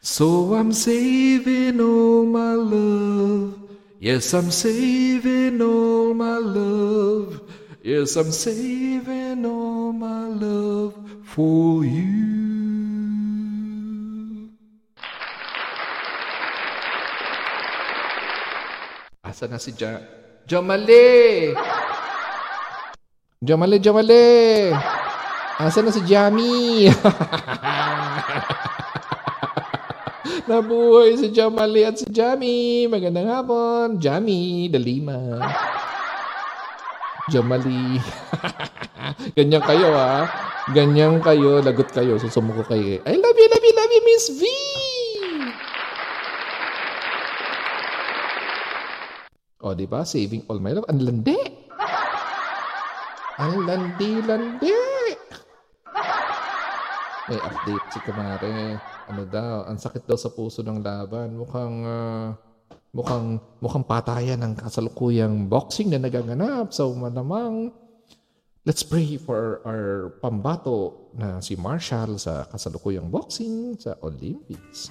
So I'm saving all my love. Yes, I'm saving all my love. Yes, I'm saving all my love for you. Asa na si ja Jomali? Jomali, Jomali! Asa na si Jami? Nabuhay si Jomali at si Jami. Magandang hapon. Jami, dalima. Jomali. Ganyan kayo ha. Ganyan kayo. Lagot kayo. Susumuko kayo. I love you, love you, love you, Miss V! O, di ba? Saving all my love. Ang landi. Ang landi-landi. May update si Kumare. Ano daw, ang sakit daw sa puso ng laban. Mukhang, ah, mukhang, mukhang patayan ng kasalukuyang boxing na nagaganap. So, malamang, let's pray for our pambato na si Marshall sa kasalukuyang boxing sa Olympics.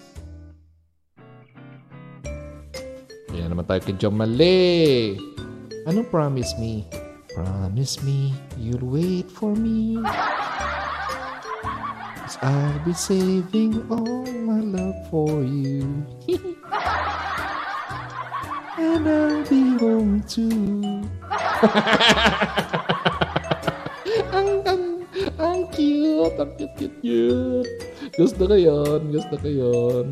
Yan naman tayo kay John Malay. Anong promise me? Promise me you'll wait for me. 'Cause I'll be saving all my love for you. And I'll be home too. ang, ang, ang cute. Ang cute, cute, cute. Gusto ko yun. Gusto ko yun.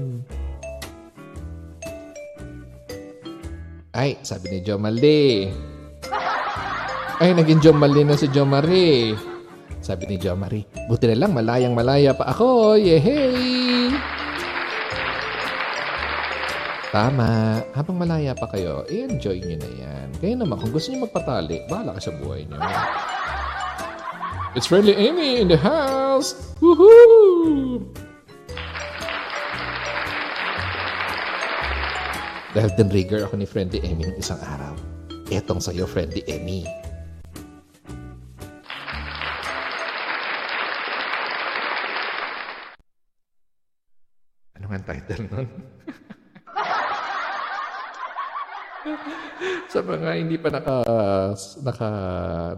Ay, sabi ni Jo Mali. Ay, naging Jo Mali na si Jo Marie. Sabi ni Jo Marie, buti na lang malayang malaya pa ako. Yehey! Tama. Habang malaya pa kayo, i-enjoy nyo na yan. Kaya naman, kung gusto nyo magpatali, bahala ka sa buhay nyo. It's Friendly Amy in the house! Woohoo! Dahil din-rigger ako ni Friendly Emmy ng isang araw. Etong sa'yo, Friendly Emmy. Ano nga title nun? Sa mga hindi pa naka, naka,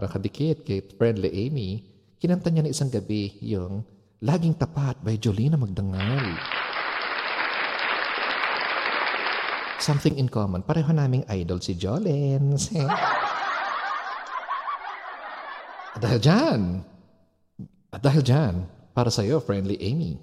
nakadikit kay Friendly Amy, kinanta niya na isang gabi yung Laging Tapat by Jolina Magdangal. Something in common. Pareho naming idol si Jolens. At dahil dyan, at dahil dyan, para sa'yo, friendly Amy.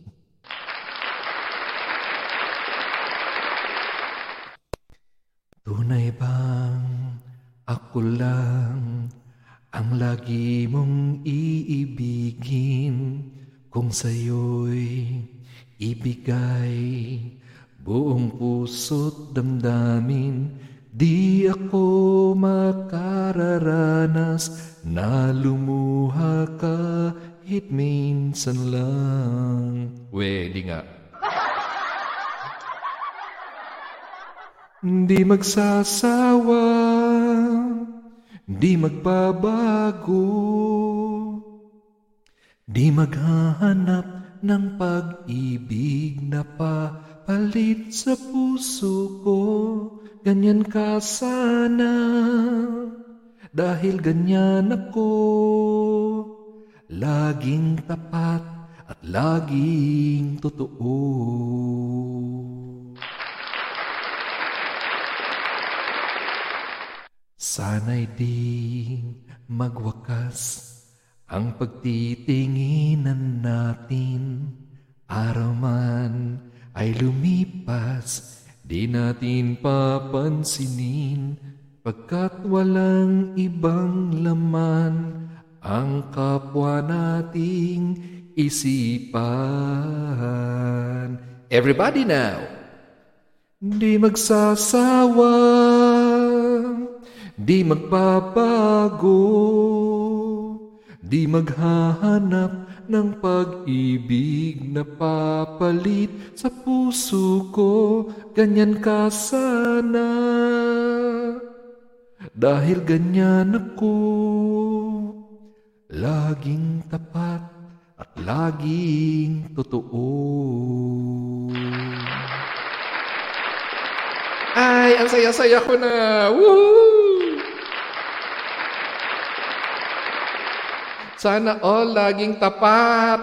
Magsasawa, di magbabago, di maghahanap ng pag-ibig na papalit sa puso ko. Ganyan ka sana, dahil ganyan ako, laging tapat at laging totoo. Sana'y di magwakas ang pagtitinginan natin. Araw man ay lumipas, di natin papansinin. Pagkat walang ibang laman ang kapwa nating isipan. Everybody now! Di magsasawa, di magbabago, di maghahanap ng pag-ibig na papalit sa puso ko, ganyan ka sana. Dahil ganyan ako, laging tapat at laging totoo. Ay, ang saya-saya ko na! Woohoo! Sana all laging tapat.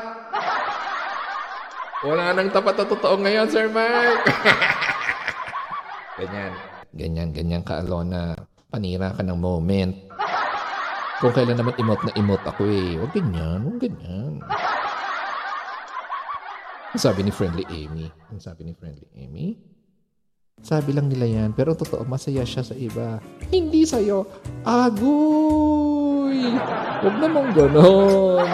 Wala nang tapat na totoo ngayon, Sir Mike. ganyan. Ganyan, ganyan ka, Alona. Panira ka ng moment. Kung kailan naman emote na emote ako eh. Huwag ganyan, huwag ganyan. Ang sabi ni Friendly Amy. Ang sabi ni Friendly Amy. Sabi lang nila yan, pero totoo, masaya siya sa iba. Hindi sa'yo. Agoy! Huwag namang ganon.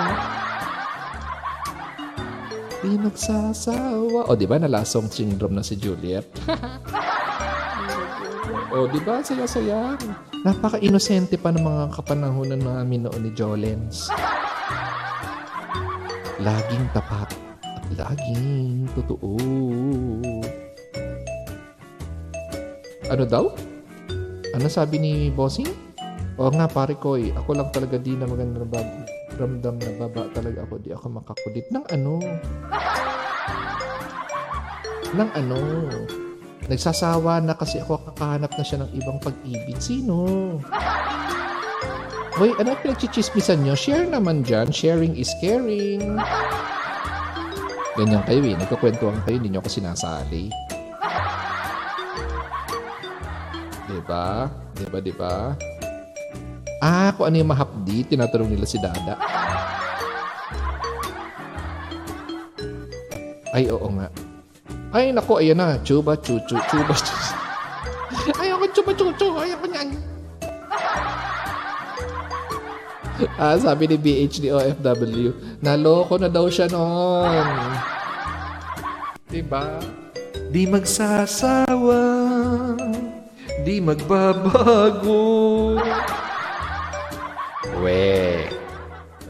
Di nagsasawa. O, di ba nalasong syndrome na si Juliet? o, di ba? Saya-saya. Napaka-inosente pa ng mga kapanahonan namin noon ni Jolens. Laging tapat at laging totoo. Ano daw? Ano sabi ni Bossing? Oo nga pare ko eh. Ako lang talaga di na maganda na bab- ramdam na baba talaga ako. Di ako makakulit. Ng ano? Ng ano? Nagsasawa na kasi ako kakahanap na siya ng ibang pag-ibig. Sino? Hoy, ano pinagchichismisan nyo? Share naman dyan. Sharing is caring. Ganyan kayo eh. Nagkakwentuhan kayo. Hindi nyo ako sinasali. Diba? Diba, diba? Ah, kung ano yung mahapdi, tinatanong nila si Dada. Ay, oo nga. Ay, nako, ayan na. Chuba, chuchu, chuba, chuchu. Ayoko, chuba, chuchu. Ayoko niyan. Ah, sabi ni BH ni OFW, naloko na daw siya noon. Diba? Di magsasawa, di magbabago. We.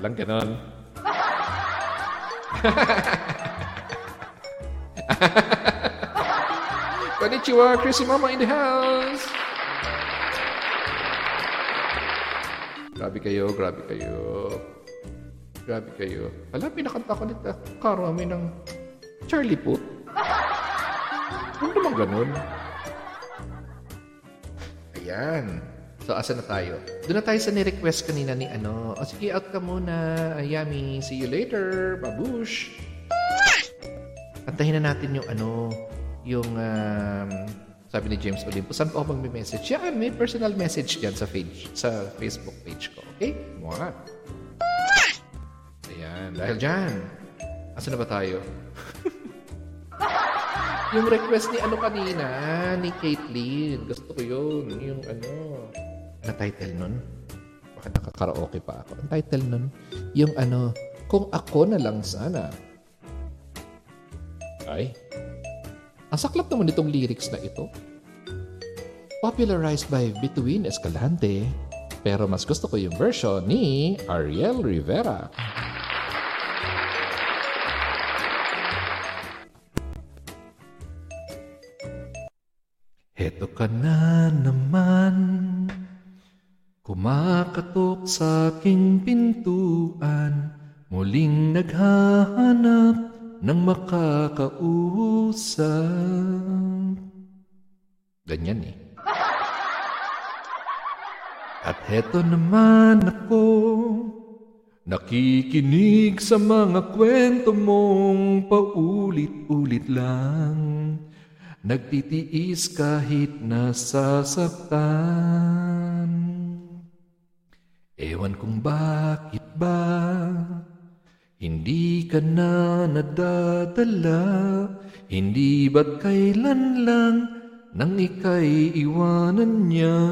Walang ganon. Konnichiwa, Chrissy Mama in the house. Grabe kayo, grabe kayo. Grabe kayo. Alam, pinakanta ko nito. Karami ng Charlie Puth. Ano naman ganun? Ayan. So, asa na tayo? Doon na tayo sa ni-request kanina ni ano. O sige, out ka muna. Ayami, see you later. Babush. Kantahin na natin yung ano, yung um, sabi ni James Olympus, saan pa ako magme-message? Yan, may personal message dyan sa page, sa Facebook page ko. Okay? Mwah! Ayan, dahil dyan. Asa na ba tayo? yung request ni ano kanina, ni Caitlyn. Gusto ko yun. Yung ano, na title nun? Baka nakakaraoke pa ako. Ang title nun, yung ano, kung ako na lang sana. Ay, ang saklap naman itong lyrics na ito. Popularized by Bituin Escalante, pero mas gusto ko yung version ni Ariel Rivera. Heto ka na naman, kumakatok sa aking pintuan, muling naghahanap ng makakausap. Ganyan eh. At heto naman ako, nakikinig sa mga kwento mong paulit-ulit lang. Nagtitiis kahit nasasaktan. Ewan kung bakit ba, hindi ka na nadadala, hindi ba't kailan lang nang ika'y iwanan niya.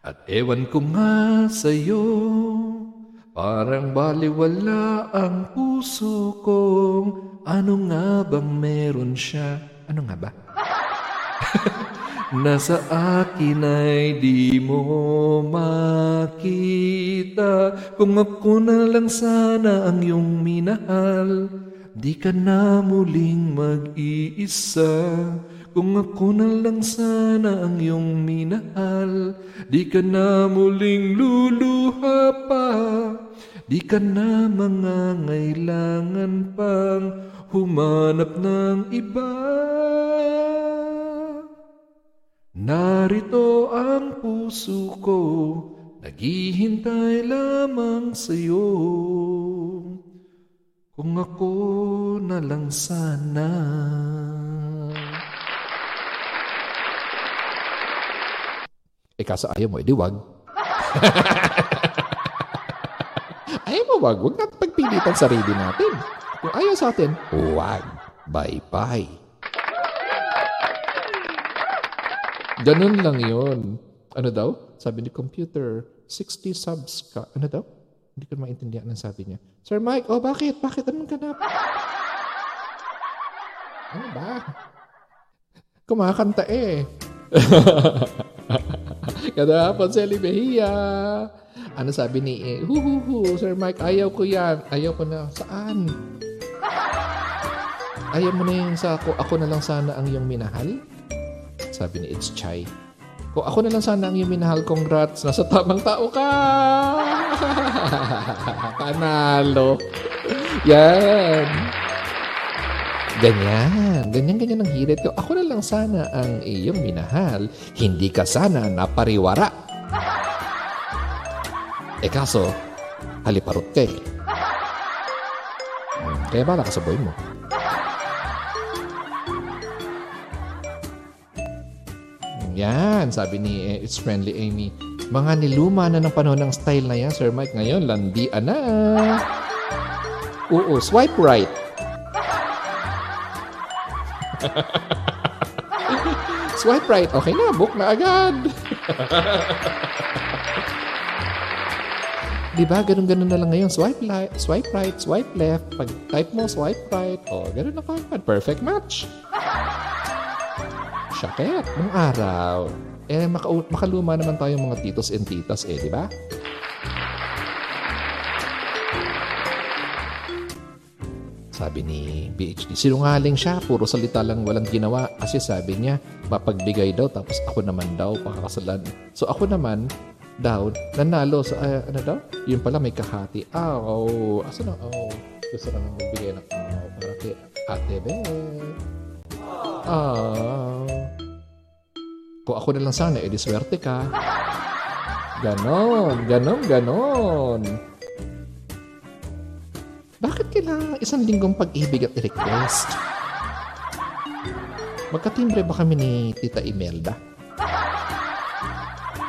At ewan ko nga sa'yo, parang baliwala ang puso kong ano nga bang meron siya. Ano nga ba? Nasa akin ay di mo makita Kung ako na lang sana ang iyong minahal Di ka na muling mag-iisa Kung ako na lang sana ang iyong minahal Di ka na muling luluha pa Di ka na mangangailangan pang humanap ng iba Narito ang puso ko, naghihintay lamang sa'yo. Kung ako na lang sana. Eh kaso ayaw mo, edi wag. ayaw mo wag, wag natin pagpilitan sarili natin. Kung ayaw sa atin, wag. Bye-bye. Ganun lang yon. Ano daw? Sabi ni computer, 60 subs ka. Ano daw? Hindi ko maintindihan ang sabi niya. Sir Mike, oh bakit? Bakit? Anong ganap? Ano ba? Kumakanta eh. Kada hapon si Mejia. Ano sabi ni eh, hu hu hu, Sir Mike, ayaw ko yan. Ayaw ko na. Saan? Ayaw mo na yung sa ako, ako na lang sana ang iyong minahal? Sabi ni It's Chai. Kung ako na lang sana ang iyong minahal, congrats. Nasa tamang tao ka! Panalo. Yan. Ganyan. Ganyan-ganyan ang hirit ko. Ako na lang sana ang iyong minahal. Hindi ka sana napariwara. Eh kaso, haliparot ka eh. Hmm, Kaya bala ka sa boy mo. Yan, sabi ni eh, It's Friendly Amy. Mga niluma na ng panahon ng style na yan, Sir Mike. Ngayon, landian na. Oo, swipe right. swipe right. Okay na, book na agad. Di ba? Ganun-ganun na lang ngayon. Swipe, li- swipe right, swipe left. Pag type mo, swipe right. O, oh, ganun na kagad. Perfect match. Shaket, nung araw. Eh, maka- makaluma naman tayong mga titos and titas eh, di ba? Sabi ni BHD, sinungaling siya, puro salita lang walang ginawa. Kasi sabi niya, mapagbigay daw, tapos ako naman daw, pakakasalan. So ako naman, daw, nanalo sa, uh, ano daw? Yun pala, may kahati. Ah, oh, asa na, oh, gusto na magbigay ng, oh, para kay Ate Beth. Ah. Kung ako na lang sana, edi swerte ka. Ganon, ganon, ganon. Bakit kailangan isang linggong pag-ibig at request? Magkatimbre ba kami ni Tita Imelda?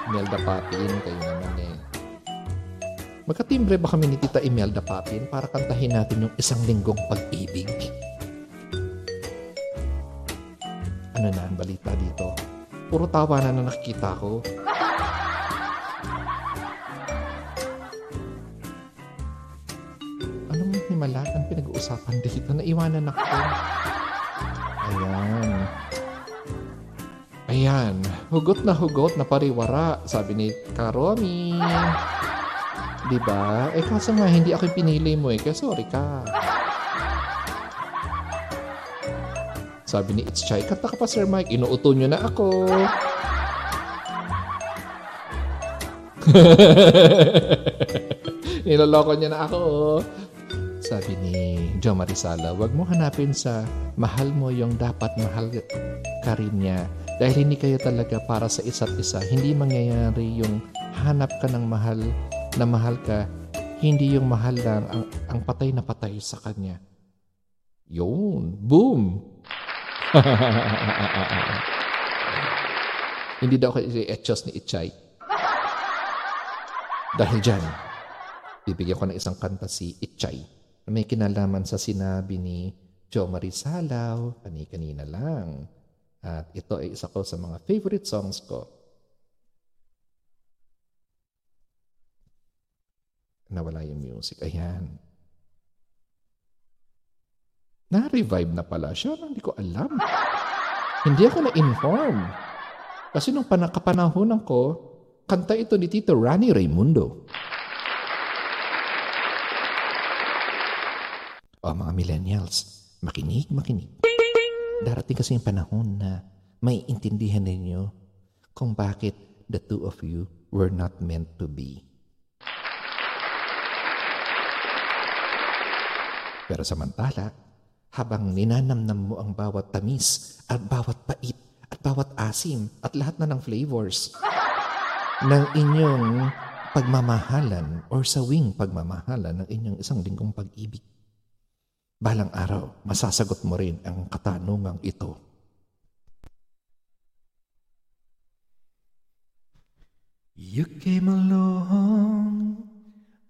Imelda Papin, kayo naman eh. Magkatimbre ba kami ni Tita Imelda Papin para kantahin natin yung isang linggong pag-ibig? Ano na ang balita dito? Puro tawa na na nakikita ko. Anong himala ang pinag-uusapan dito? Naiwanan ako. Ayan. Ayan. Hugot na hugot na pariwara, sabi ni Karomi. Diba? Eh kaso nga, hindi ako pinili mo eh. Kaya sorry ka. Sabi ni It's Chai, kanta ka pa Sir Mike, inuuto nyo na ako. Niloloko niya na ako. Sabi ni Jo Marisala, wag mo hanapin sa mahal mo yung dapat mahal ka rin niya. Dahil hindi kayo talaga para sa isa't isa. Hindi mangyayari yung hanap ka ng mahal na mahal ka. Hindi yung mahal lang ang, ang patay na patay sa kanya. Yun. Boom! Hindi daw kayo etchos ni Itchay. Dahil dyan, bibigyan ko ng isang kanta si Itchay na may kinalaman sa sinabi ni Jo Marie Salaw, kani-kanina lang. At ito ay isa ko sa mga favorite songs ko. Nawala yung music. Ayan. Na-revive na pala siya. Hindi ko alam. Hindi ako na-inform. Kasi nung panakapanahonan ko, kanta ito ni Tito Rani Raimundo. O mga millennials, makinig, makinig. Darating kasi yung panahon na may intindihan ninyo kung bakit the two of you were not meant to be. Pero samantala, habang ninanamnam mo ang bawat tamis at bawat pait at bawat asim at lahat na ng flavors ng inyong pagmamahalan or sawing pagmamahalan ng inyong isang linggong pag-ibig. Balang araw, masasagot mo rin ang katanungang ito. You came along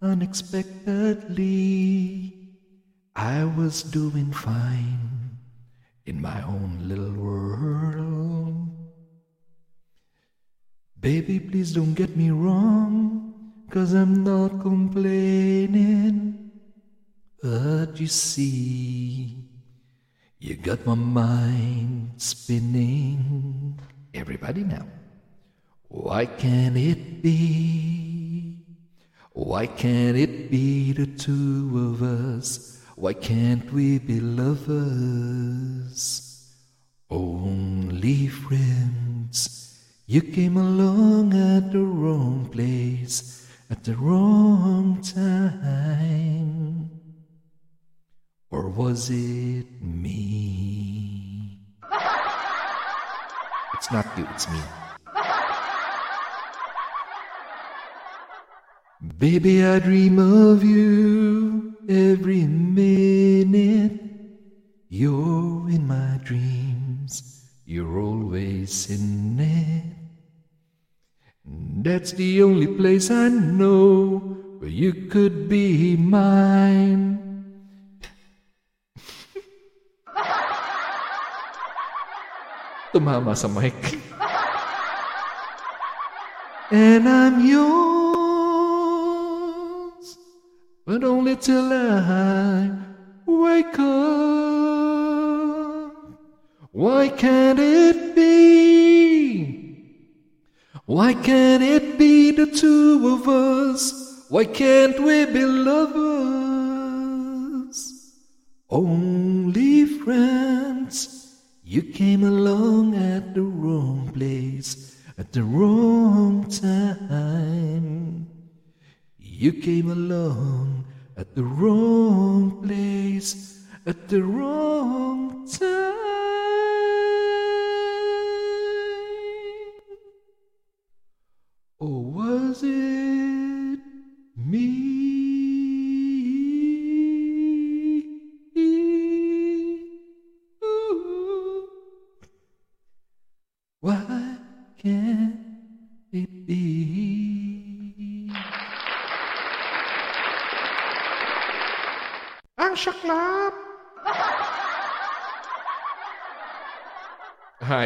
unexpectedly. I was doing fine in my own little world. Baby, please don't get me wrong, cause I'm not complaining. But you see, you got my mind spinning. Everybody now. Why can't it be? Why can't it be the two of us? Why can't we be lovers? Only friends. You came along at the wrong place at the wrong time. Or was it me? It's not you, it's me. Baby, I dream of you every minute. You're in my dreams, you're always in it. That's the only place I know where you could be mine. Tumama sa mic. And I'm yours, but only till I wake up. Why can't it be? Why can't it be the two of us? Why can't we be lovers? Only friends. You came along at the wrong time. You came along at the wrong place at the wrong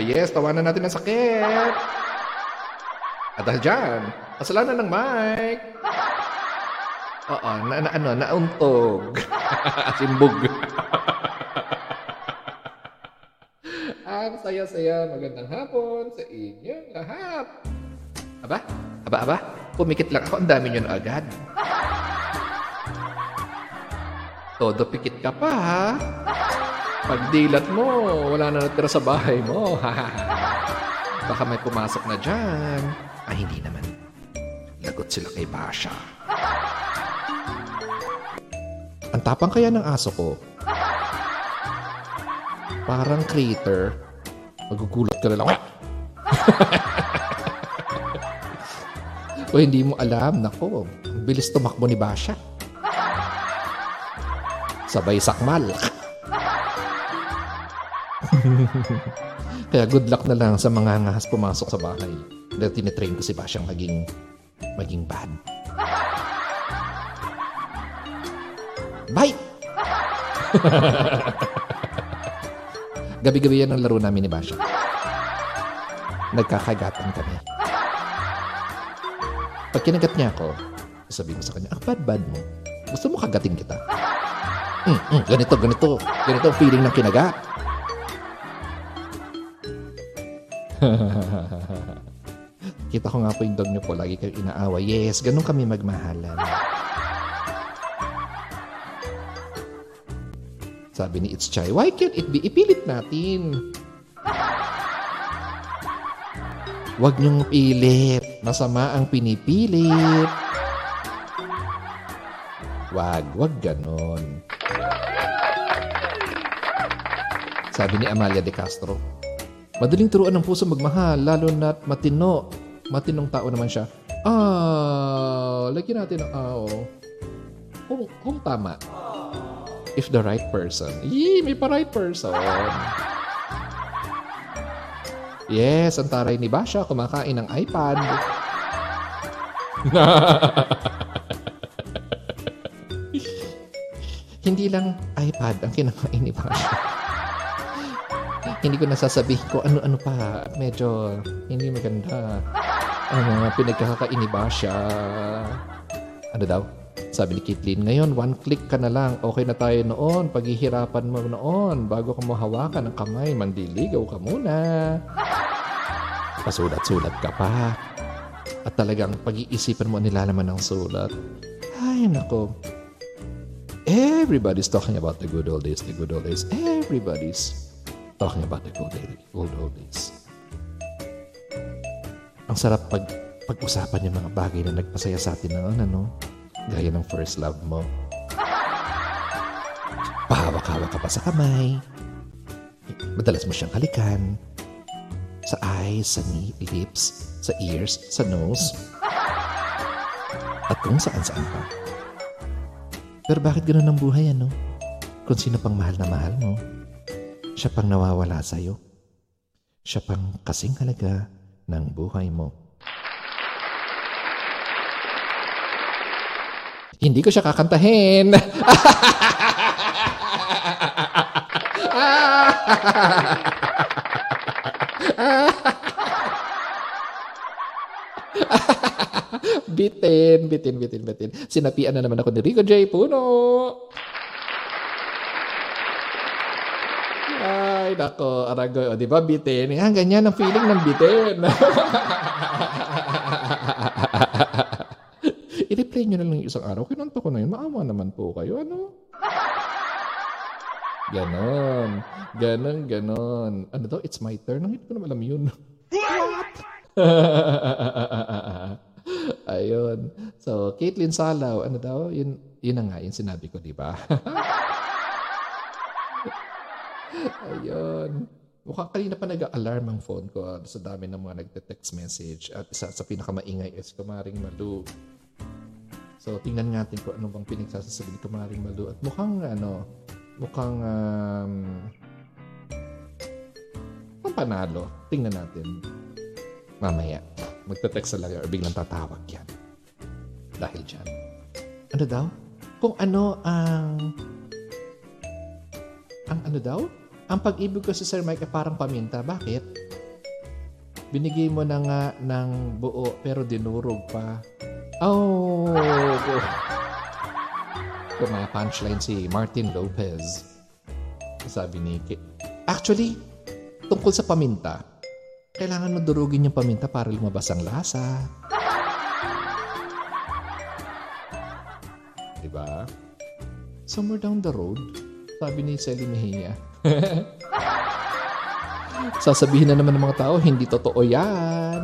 yes, tawanan natin ang sakit. At dahil dyan, kasalanan ng mic. Oo, na, na, ano, nauntog. Simbog. ang saya-saya, magandang hapon sa inyong lahat. Aba, aba, aba, pumikit lang ako, ang dami nyo na agad. Todo pikit ka pa, ha? Pagdilat mo, wala na natira sa bahay mo. Baka may pumasok na dyan. Ay, hindi naman. Lagot sila kay Basha. Ang tapang kaya ng aso ko. Parang crater. Magugulat ka na lang. o hindi mo alam, nako. Ang bilis tumakbo ni Basha. Sabay sakmal. Kaya good luck na lang sa mga ngahas pumasok sa bahay. Dahil tinitrain ko si Basyang maging, maging bad. Bye! Gabi-gabi yan ang laro namin ni Basya. Nagkakagatan kami. Pag kinagat niya ako, sabihin ko sa kanya, ang bad-bad mo. Gusto mo kagating kita? Mm, mm, ganito, ganito. Ganito ang feeling ng kinagat. Kita ko nga po yung dog niyo po, lagi kayo inaaway. Yes, ganun kami magmahalan. Sabi ni It's Chai, why can't it be? Ipilit natin. Huwag niyong pilit. Masama ang pinipilit. Wag, wag ganon. Sabi ni Amalia de Castro, Madaling turuan ng puso magmahal, lalo na't matino. Matinong tao naman siya. Ah, lagyan natin ang ah, oh. Kung, kung tama. If the right person. Yee, may pa right person. Yes, ang taray ni Basha kumakain ng iPad. Hindi lang iPad ang kinakain ni Basha. Hindi ko nasasabihin ko ano-ano pa. Medyo hindi maganda. Ang mga pinagkakakain ni Basha. Ano daw? Sabi ni Kitlin, ngayon one click ka na lang. Okay na tayo noon. Paghihirapan mo noon. Bago ka mo hawakan ng kamay, mandiligaw ka muna. Pasulat-sulat ka pa. At talagang pag-iisipan mo nilalaman ng sulat. Ay, nako. Everybody's talking about the good old days, the good old days. Everybody's talking about the good old, old, days. Ang sarap pag pag-usapan yung mga bagay na nagpasaya sa atin noon, ano? Gaya ng first love mo. Pahawak-hawak ka pa sa kamay. Madalas mo siyang halikan. Sa eyes, sa lips, sa ears, sa nose. At kung saan-saan pa. Pero bakit ganun ang buhay, ano? Kung sino pang mahal na mahal mo, siya pang nawawala sa'yo. Siya pang kasing halaga ng buhay mo. Hindi ko siya kakantahin. bitin, bitin, bitin, bitin. Sinapian na naman ako ni Rico J. Puno. Ay, nako, Aragoy. O, di ba, bitin? Ah, ganyan ang feeling ng bitin. I-replay nyo na lang isang araw. Kinanta ko na yun. Maawa naman po kayo. Ano? Ganon. Ganon, ganon. Ano daw? It's my turn. Hindi ko naman alam yun. What? Ayun. So, Caitlin Salaw, ano daw? Yun, yun na nga, yung sinabi ko, di ba? Ayun. Mukhang kanina pa nag-alarm ang phone ko sa dami ng mga nagte-text message. At isa sa pinakamaingay is Kumaring Malu. So, tingnan natin kung ano bang pinagsasasabi ni Kumaring Malu. At mukhang, ano, mukhang, um, mukhang panalo. Tingnan natin. Mamaya. Magte-text talaga or biglang tatawag yan. Dahil dyan. Ano daw? Kung ano ang... Ang ano daw? Ang pag-ibig ko sa Sir Mike ay parang paminta. Bakit? Binigay mo na nga ng buo pero dinurog pa. Oh! Kung mga punchline si Martin Lopez. Sabi ni Kit. Actually, tungkol sa paminta, kailangan mo durugin yung paminta para lumabas ang lasa. Diba? Somewhere down the road, sabi ni Sally Mejia. Sasabihin na naman ng mga tao, hindi totoo yan.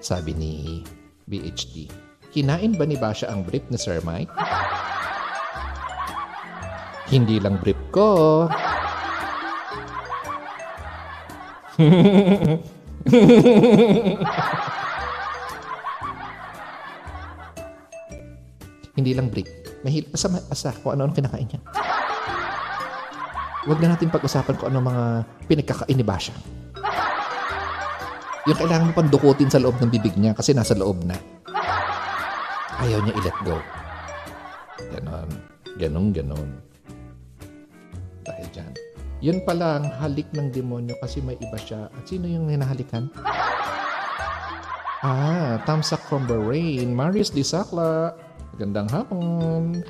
Sabi ni BHD, kinain ba ni Basha ang brief ni Sir Mike? Hindi lang brief ko. Hindi lang brief. Mahil basta, basta kung ano-ano kinakain niya. Huwag na natin pag-usapan kung ano mga pinagkakain ni Basha. Yung kailangan mo pang dukutin sa loob ng bibig niya kasi nasa loob na. Ayaw niya i-let go. Ganon. Ganon, ganon. Dahil dyan. Yun pala ang halik ng demonyo kasi may iba siya. At sino yung hinahalikan? Ah, Tamsak from Bahrain. Marius Di Sakla. Gandang hapon.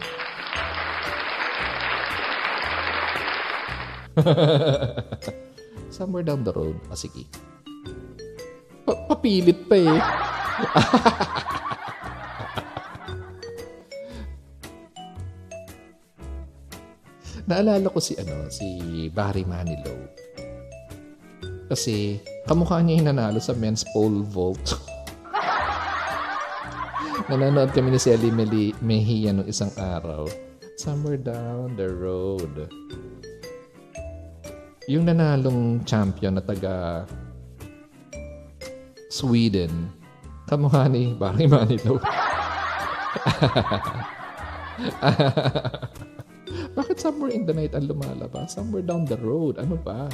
Somewhere down the road. O sige. Pa- papilit pa eh. Naalala ko si ano, si Barry Manilow. Kasi kamukha niya yung nanalo sa men's pole vault. Nanonood kami ni Sally Meli- Mejia nung isang araw. Somewhere down the road. Yung nanalong champion na taga Sweden, kamukha ni Barry Manilow. Bakit somewhere in the night ang lumalabas? Somewhere down the road. Ano ba?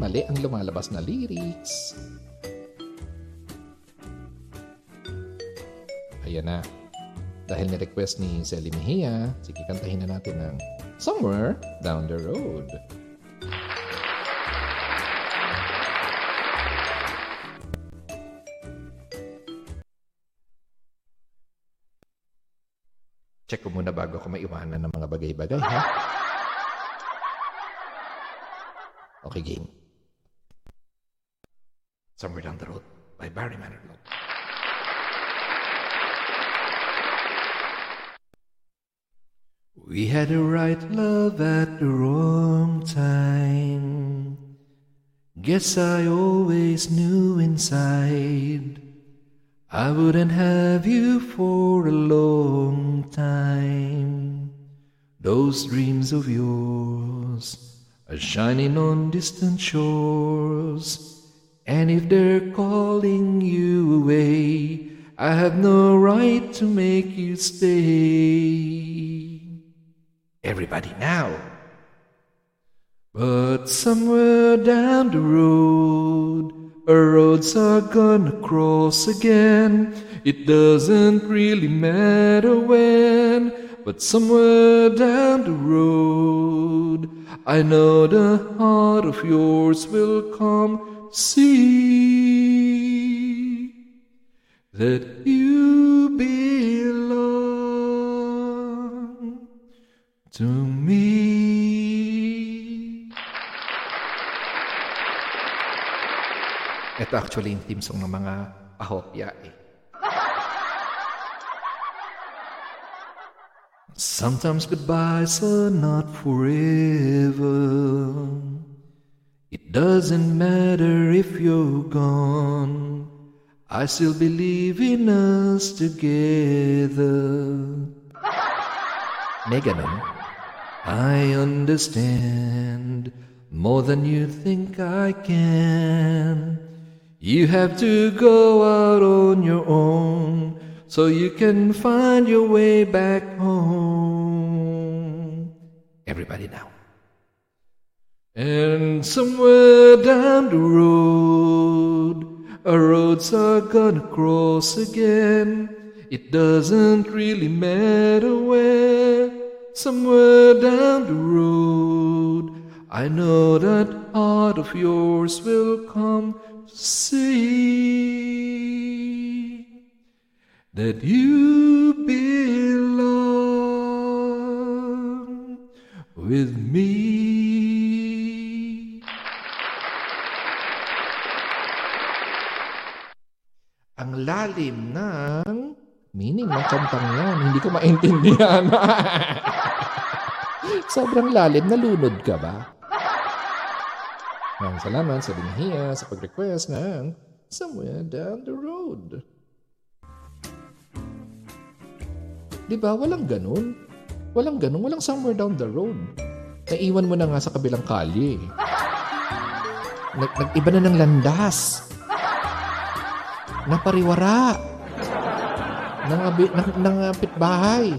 Mali ang lumalabas na lyrics? Ayan na. Dahil ni-request ni Sally Mejia, sige kantahin na natin ng Somewhere Down the Road. Check ko muna bago ako maiwanan ng mga bagay-bagay, ha? Okay, game. Somewhere Down the Road by Barry Manilow. We had the right love at the wrong time. Guess I always knew inside I wouldn't have you for a long time. Those dreams of yours are shining on distant shores. And if they're calling you away, I have no right to make you stay. Everybody now. But somewhere down the road, our roads are gonna cross again. It doesn't really matter when, but somewhere down the road, I know the heart of yours will come see that you belong to me. Ito actually yung team song ng mga ahopya eh. Sometimes goodbyes are not forever. It doesn't matter if you're gone. I still believe in us together. May ganun. I understand more than you think I can. You have to go out on your own so you can find your way back home. Everybody now. And somewhere down the road, our roads are gonna cross again. It doesn't really matter where, somewhere down the road, I know that heart of yours will come to see that you belong with me. Ang lalim ng meaning ng kantang yan. Hindi ko maintindihan. Sobrang lalim. Nalunod ka ba? Maraming salamat sa Binahia sa pag-request ng Somewhere Down the Road. Di ba? Walang ganun. Walang ganun. Walang somewhere down the road. Naiwan mo na nga sa kabilang kalye. Nag- nag-iba na ng landas. Napariwara. Ng, abi- ng, ng pitbahay.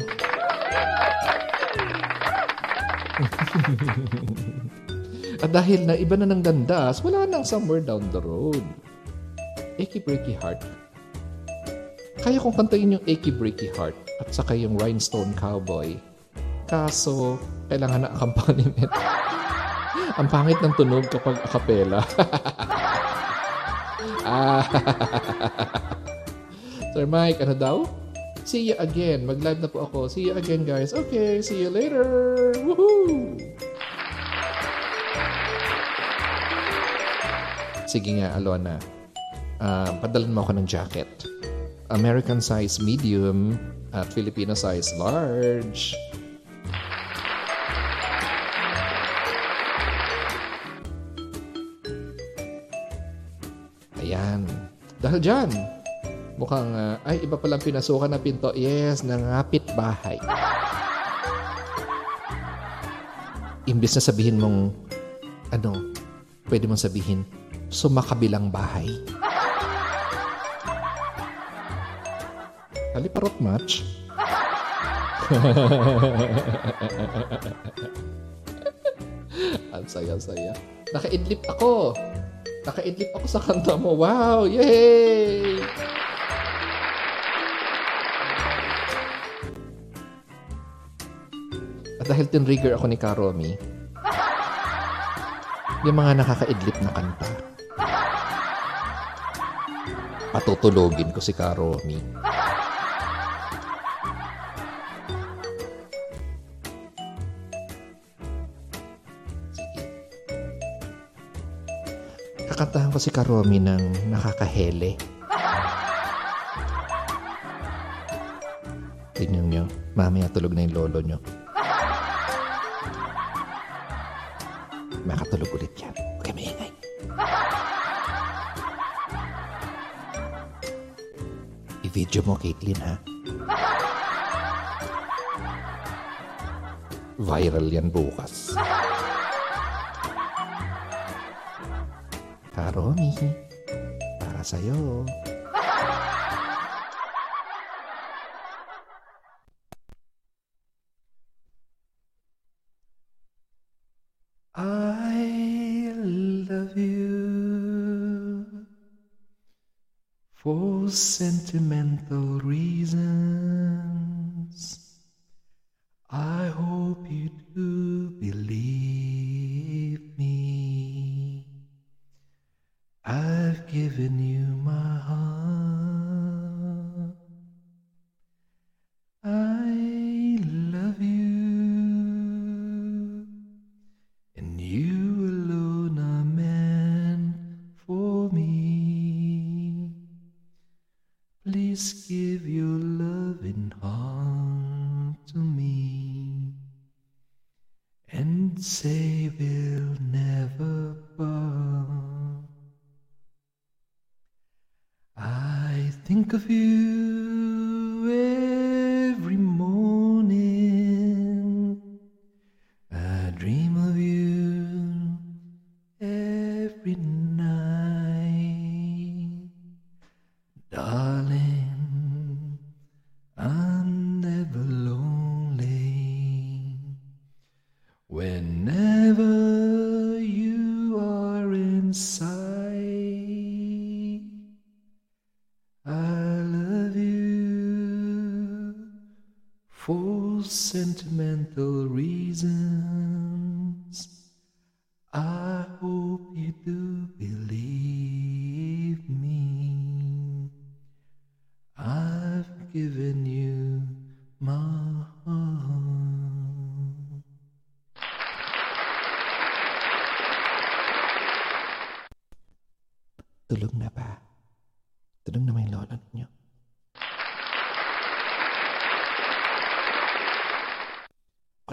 At dahil na iba na ng landas, wala nang somewhere down the road. Achy Breaky Heart. Kaya kong kantayin yung Achy Breaky Heart at saka yung Rhinestone Cowboy. Kaso, kailangan na accompaniment. Ang pangit ng tunog kapag a cappella. ah. Sir Mike, ano daw? See you again. Mag-live na po ako. See you again, guys. Okay, see you later. Woohoo! Sige nga, Alona. Uh, padalan mo ako ng jacket. American size medium at Filipino size large. Ayan. Dahil dyan, mukhang, uh, ay, iba palang pinasukan na pinto. Yes, nangapit bahay. Imbis na sabihin mong, ano, pwede mong sabihin, sumakabilang bahay. Haliparot match. Ang saya-saya. Naka-idlip ako. Naka-idlip ako sa kanta mo. Wow! Yay! At dahil tinrigger ako ni Karomi, yung mga nakaka-idlip na kanta, patutulogin ko si Karomi. Kakantahan ko si Karomi ng nakakahele. Tingnan nyo, mamaya tulog na yung lolo nyo. Makatulog ulit yan. Huwag kayo maingay. I-video mo, Caitlin, ha? Viral yan bukas. I love you. For sentimental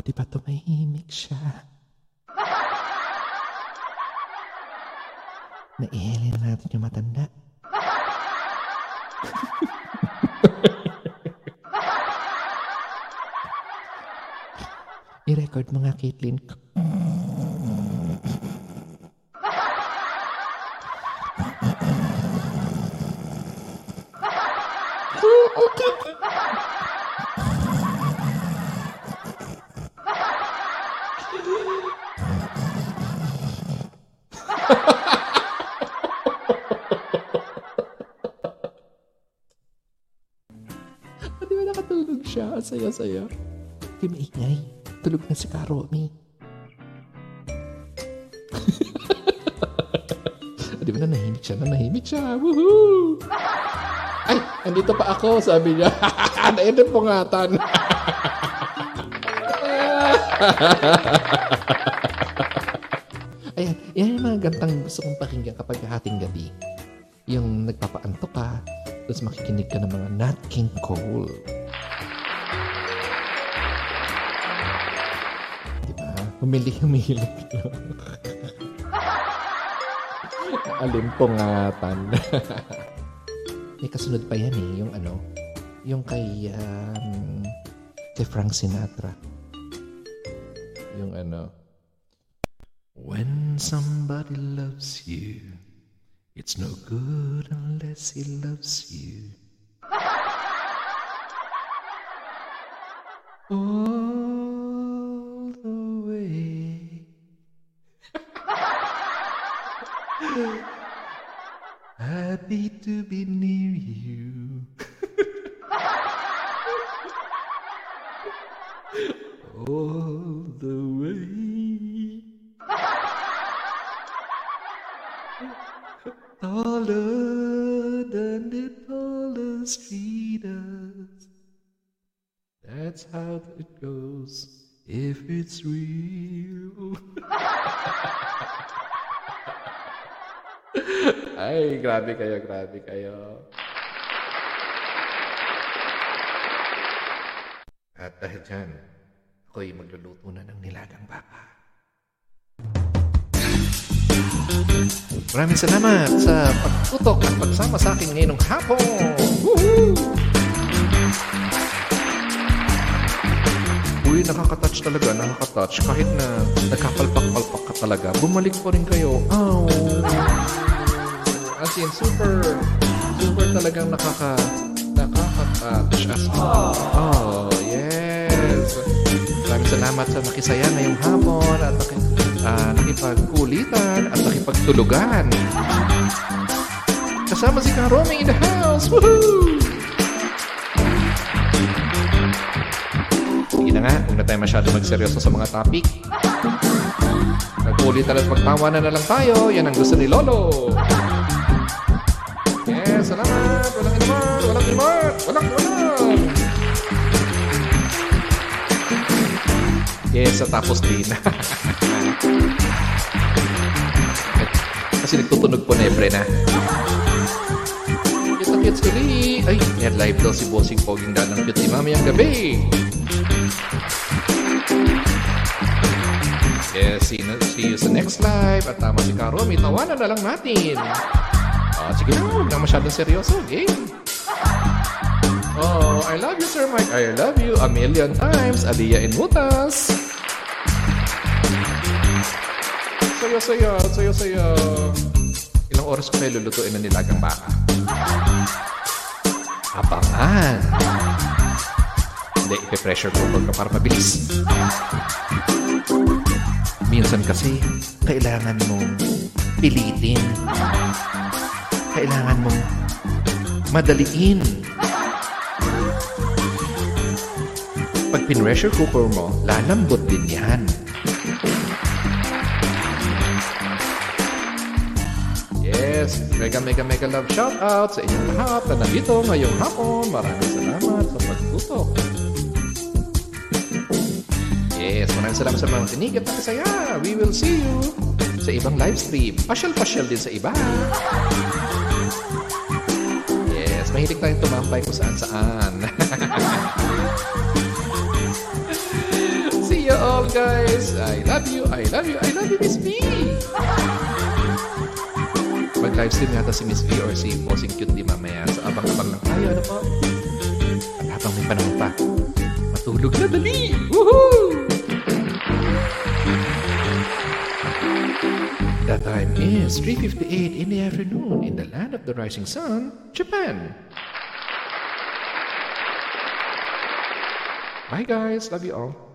di ba tumahimik siya? Naihelin na natin yung matanda. I-record mo nga, Caitlin. Saya-saya. Di maingay. Tulog na si Karomi. Di ba na nahimik siya? Na nahimik siya. Woohoo! Ay, andito pa ako, sabi niya. Nainip pungatan. Ayan, yan yung mga gantang gusto kong pakinggan kapag hating gabi. Yung nagpapaanto ka, tapos makikinig ka ng mga Nat King Cole. Diba? Humili, humili. Alimpungatan. May kasunod pa yan eh, yung ano, yung kay, um, kay Frank Sinatra. To be near you. All the way. Taller than the tallest leaders. That's how it goes if it's real. Ay, grabe kayo, grabe kayo. At dahil dyan, ako'y magluluto na ng nilagang baka. Maraming salamat sa pagtutok at pagsama sa akin ngayong hapon. Woohoo! Uy, nakaka-touch talaga, nakaka-touch. Kahit na nagkapalpak-palpak ka talaga, bumalik pa rin kayo. Ow! As in, super, super talagang nakaka, nakaka-touch as Oh, yes! Maraming salamat sa nakisaya ngayong hapon at naki, ah, nakipagkulitan at nakipagtulugan. Kasama si Karoming in the house! Woohoo! Sige na nga, huwag na tayo masyado magseryoso sa mga topic. Nagkulitan at magtawanan na lang tayo. Yan ang gusto ni Lolo. Yes, salamat. Walang inuman. Walang inuman. Walang inuman. Yes, at tapos din. Kasi nagtutunog po nebre na. Kita kits kali. Ay, yan live daw si Bossing Poging Danang Cute ni Mamayang gabi. Yes, see, see you sa next live. At tama si Caro, may tawanan na lang natin. Ah, sige na, huwag na masyadong seryoso. Game. Oh, I love you, Sir Mike. I love you a million times. Aliyah in Mutas. Sayo, sayo, sayo, sayo. Ilang oras ko kayo lulutuin ng nilagang baka? Abangan. Hindi, ipe-pressure cooker ka para mabilis. Minsan kasi, kailangan mong pilitin. Kailangan mong madaliin. Pag pin-pressure cooker mo, lalambot din yan. Yes, mega mega mega love shout out sa inyong lahat na nandito ngayong hapon. Maraming salamat sa pagtutok. Yes, maraming salamat sa mga tinig at nakasaya. We will see you sa ibang live stream. Pasyal-pasyal din sa iba. Mahilig tayong tumambay kung saan-saan. see you all, guys. I love you, I love you, I love you, Miss B. Mag-live stream yata si Miss V or si Bossing Cute di mamaya. So, abang-abang lang tayo. Ano po? At habang may panahon pa, matulog na dali! Woohoo! The time is 3.58 in the afternoon in the land of the rising sun, Japan. Bye guys, love you all.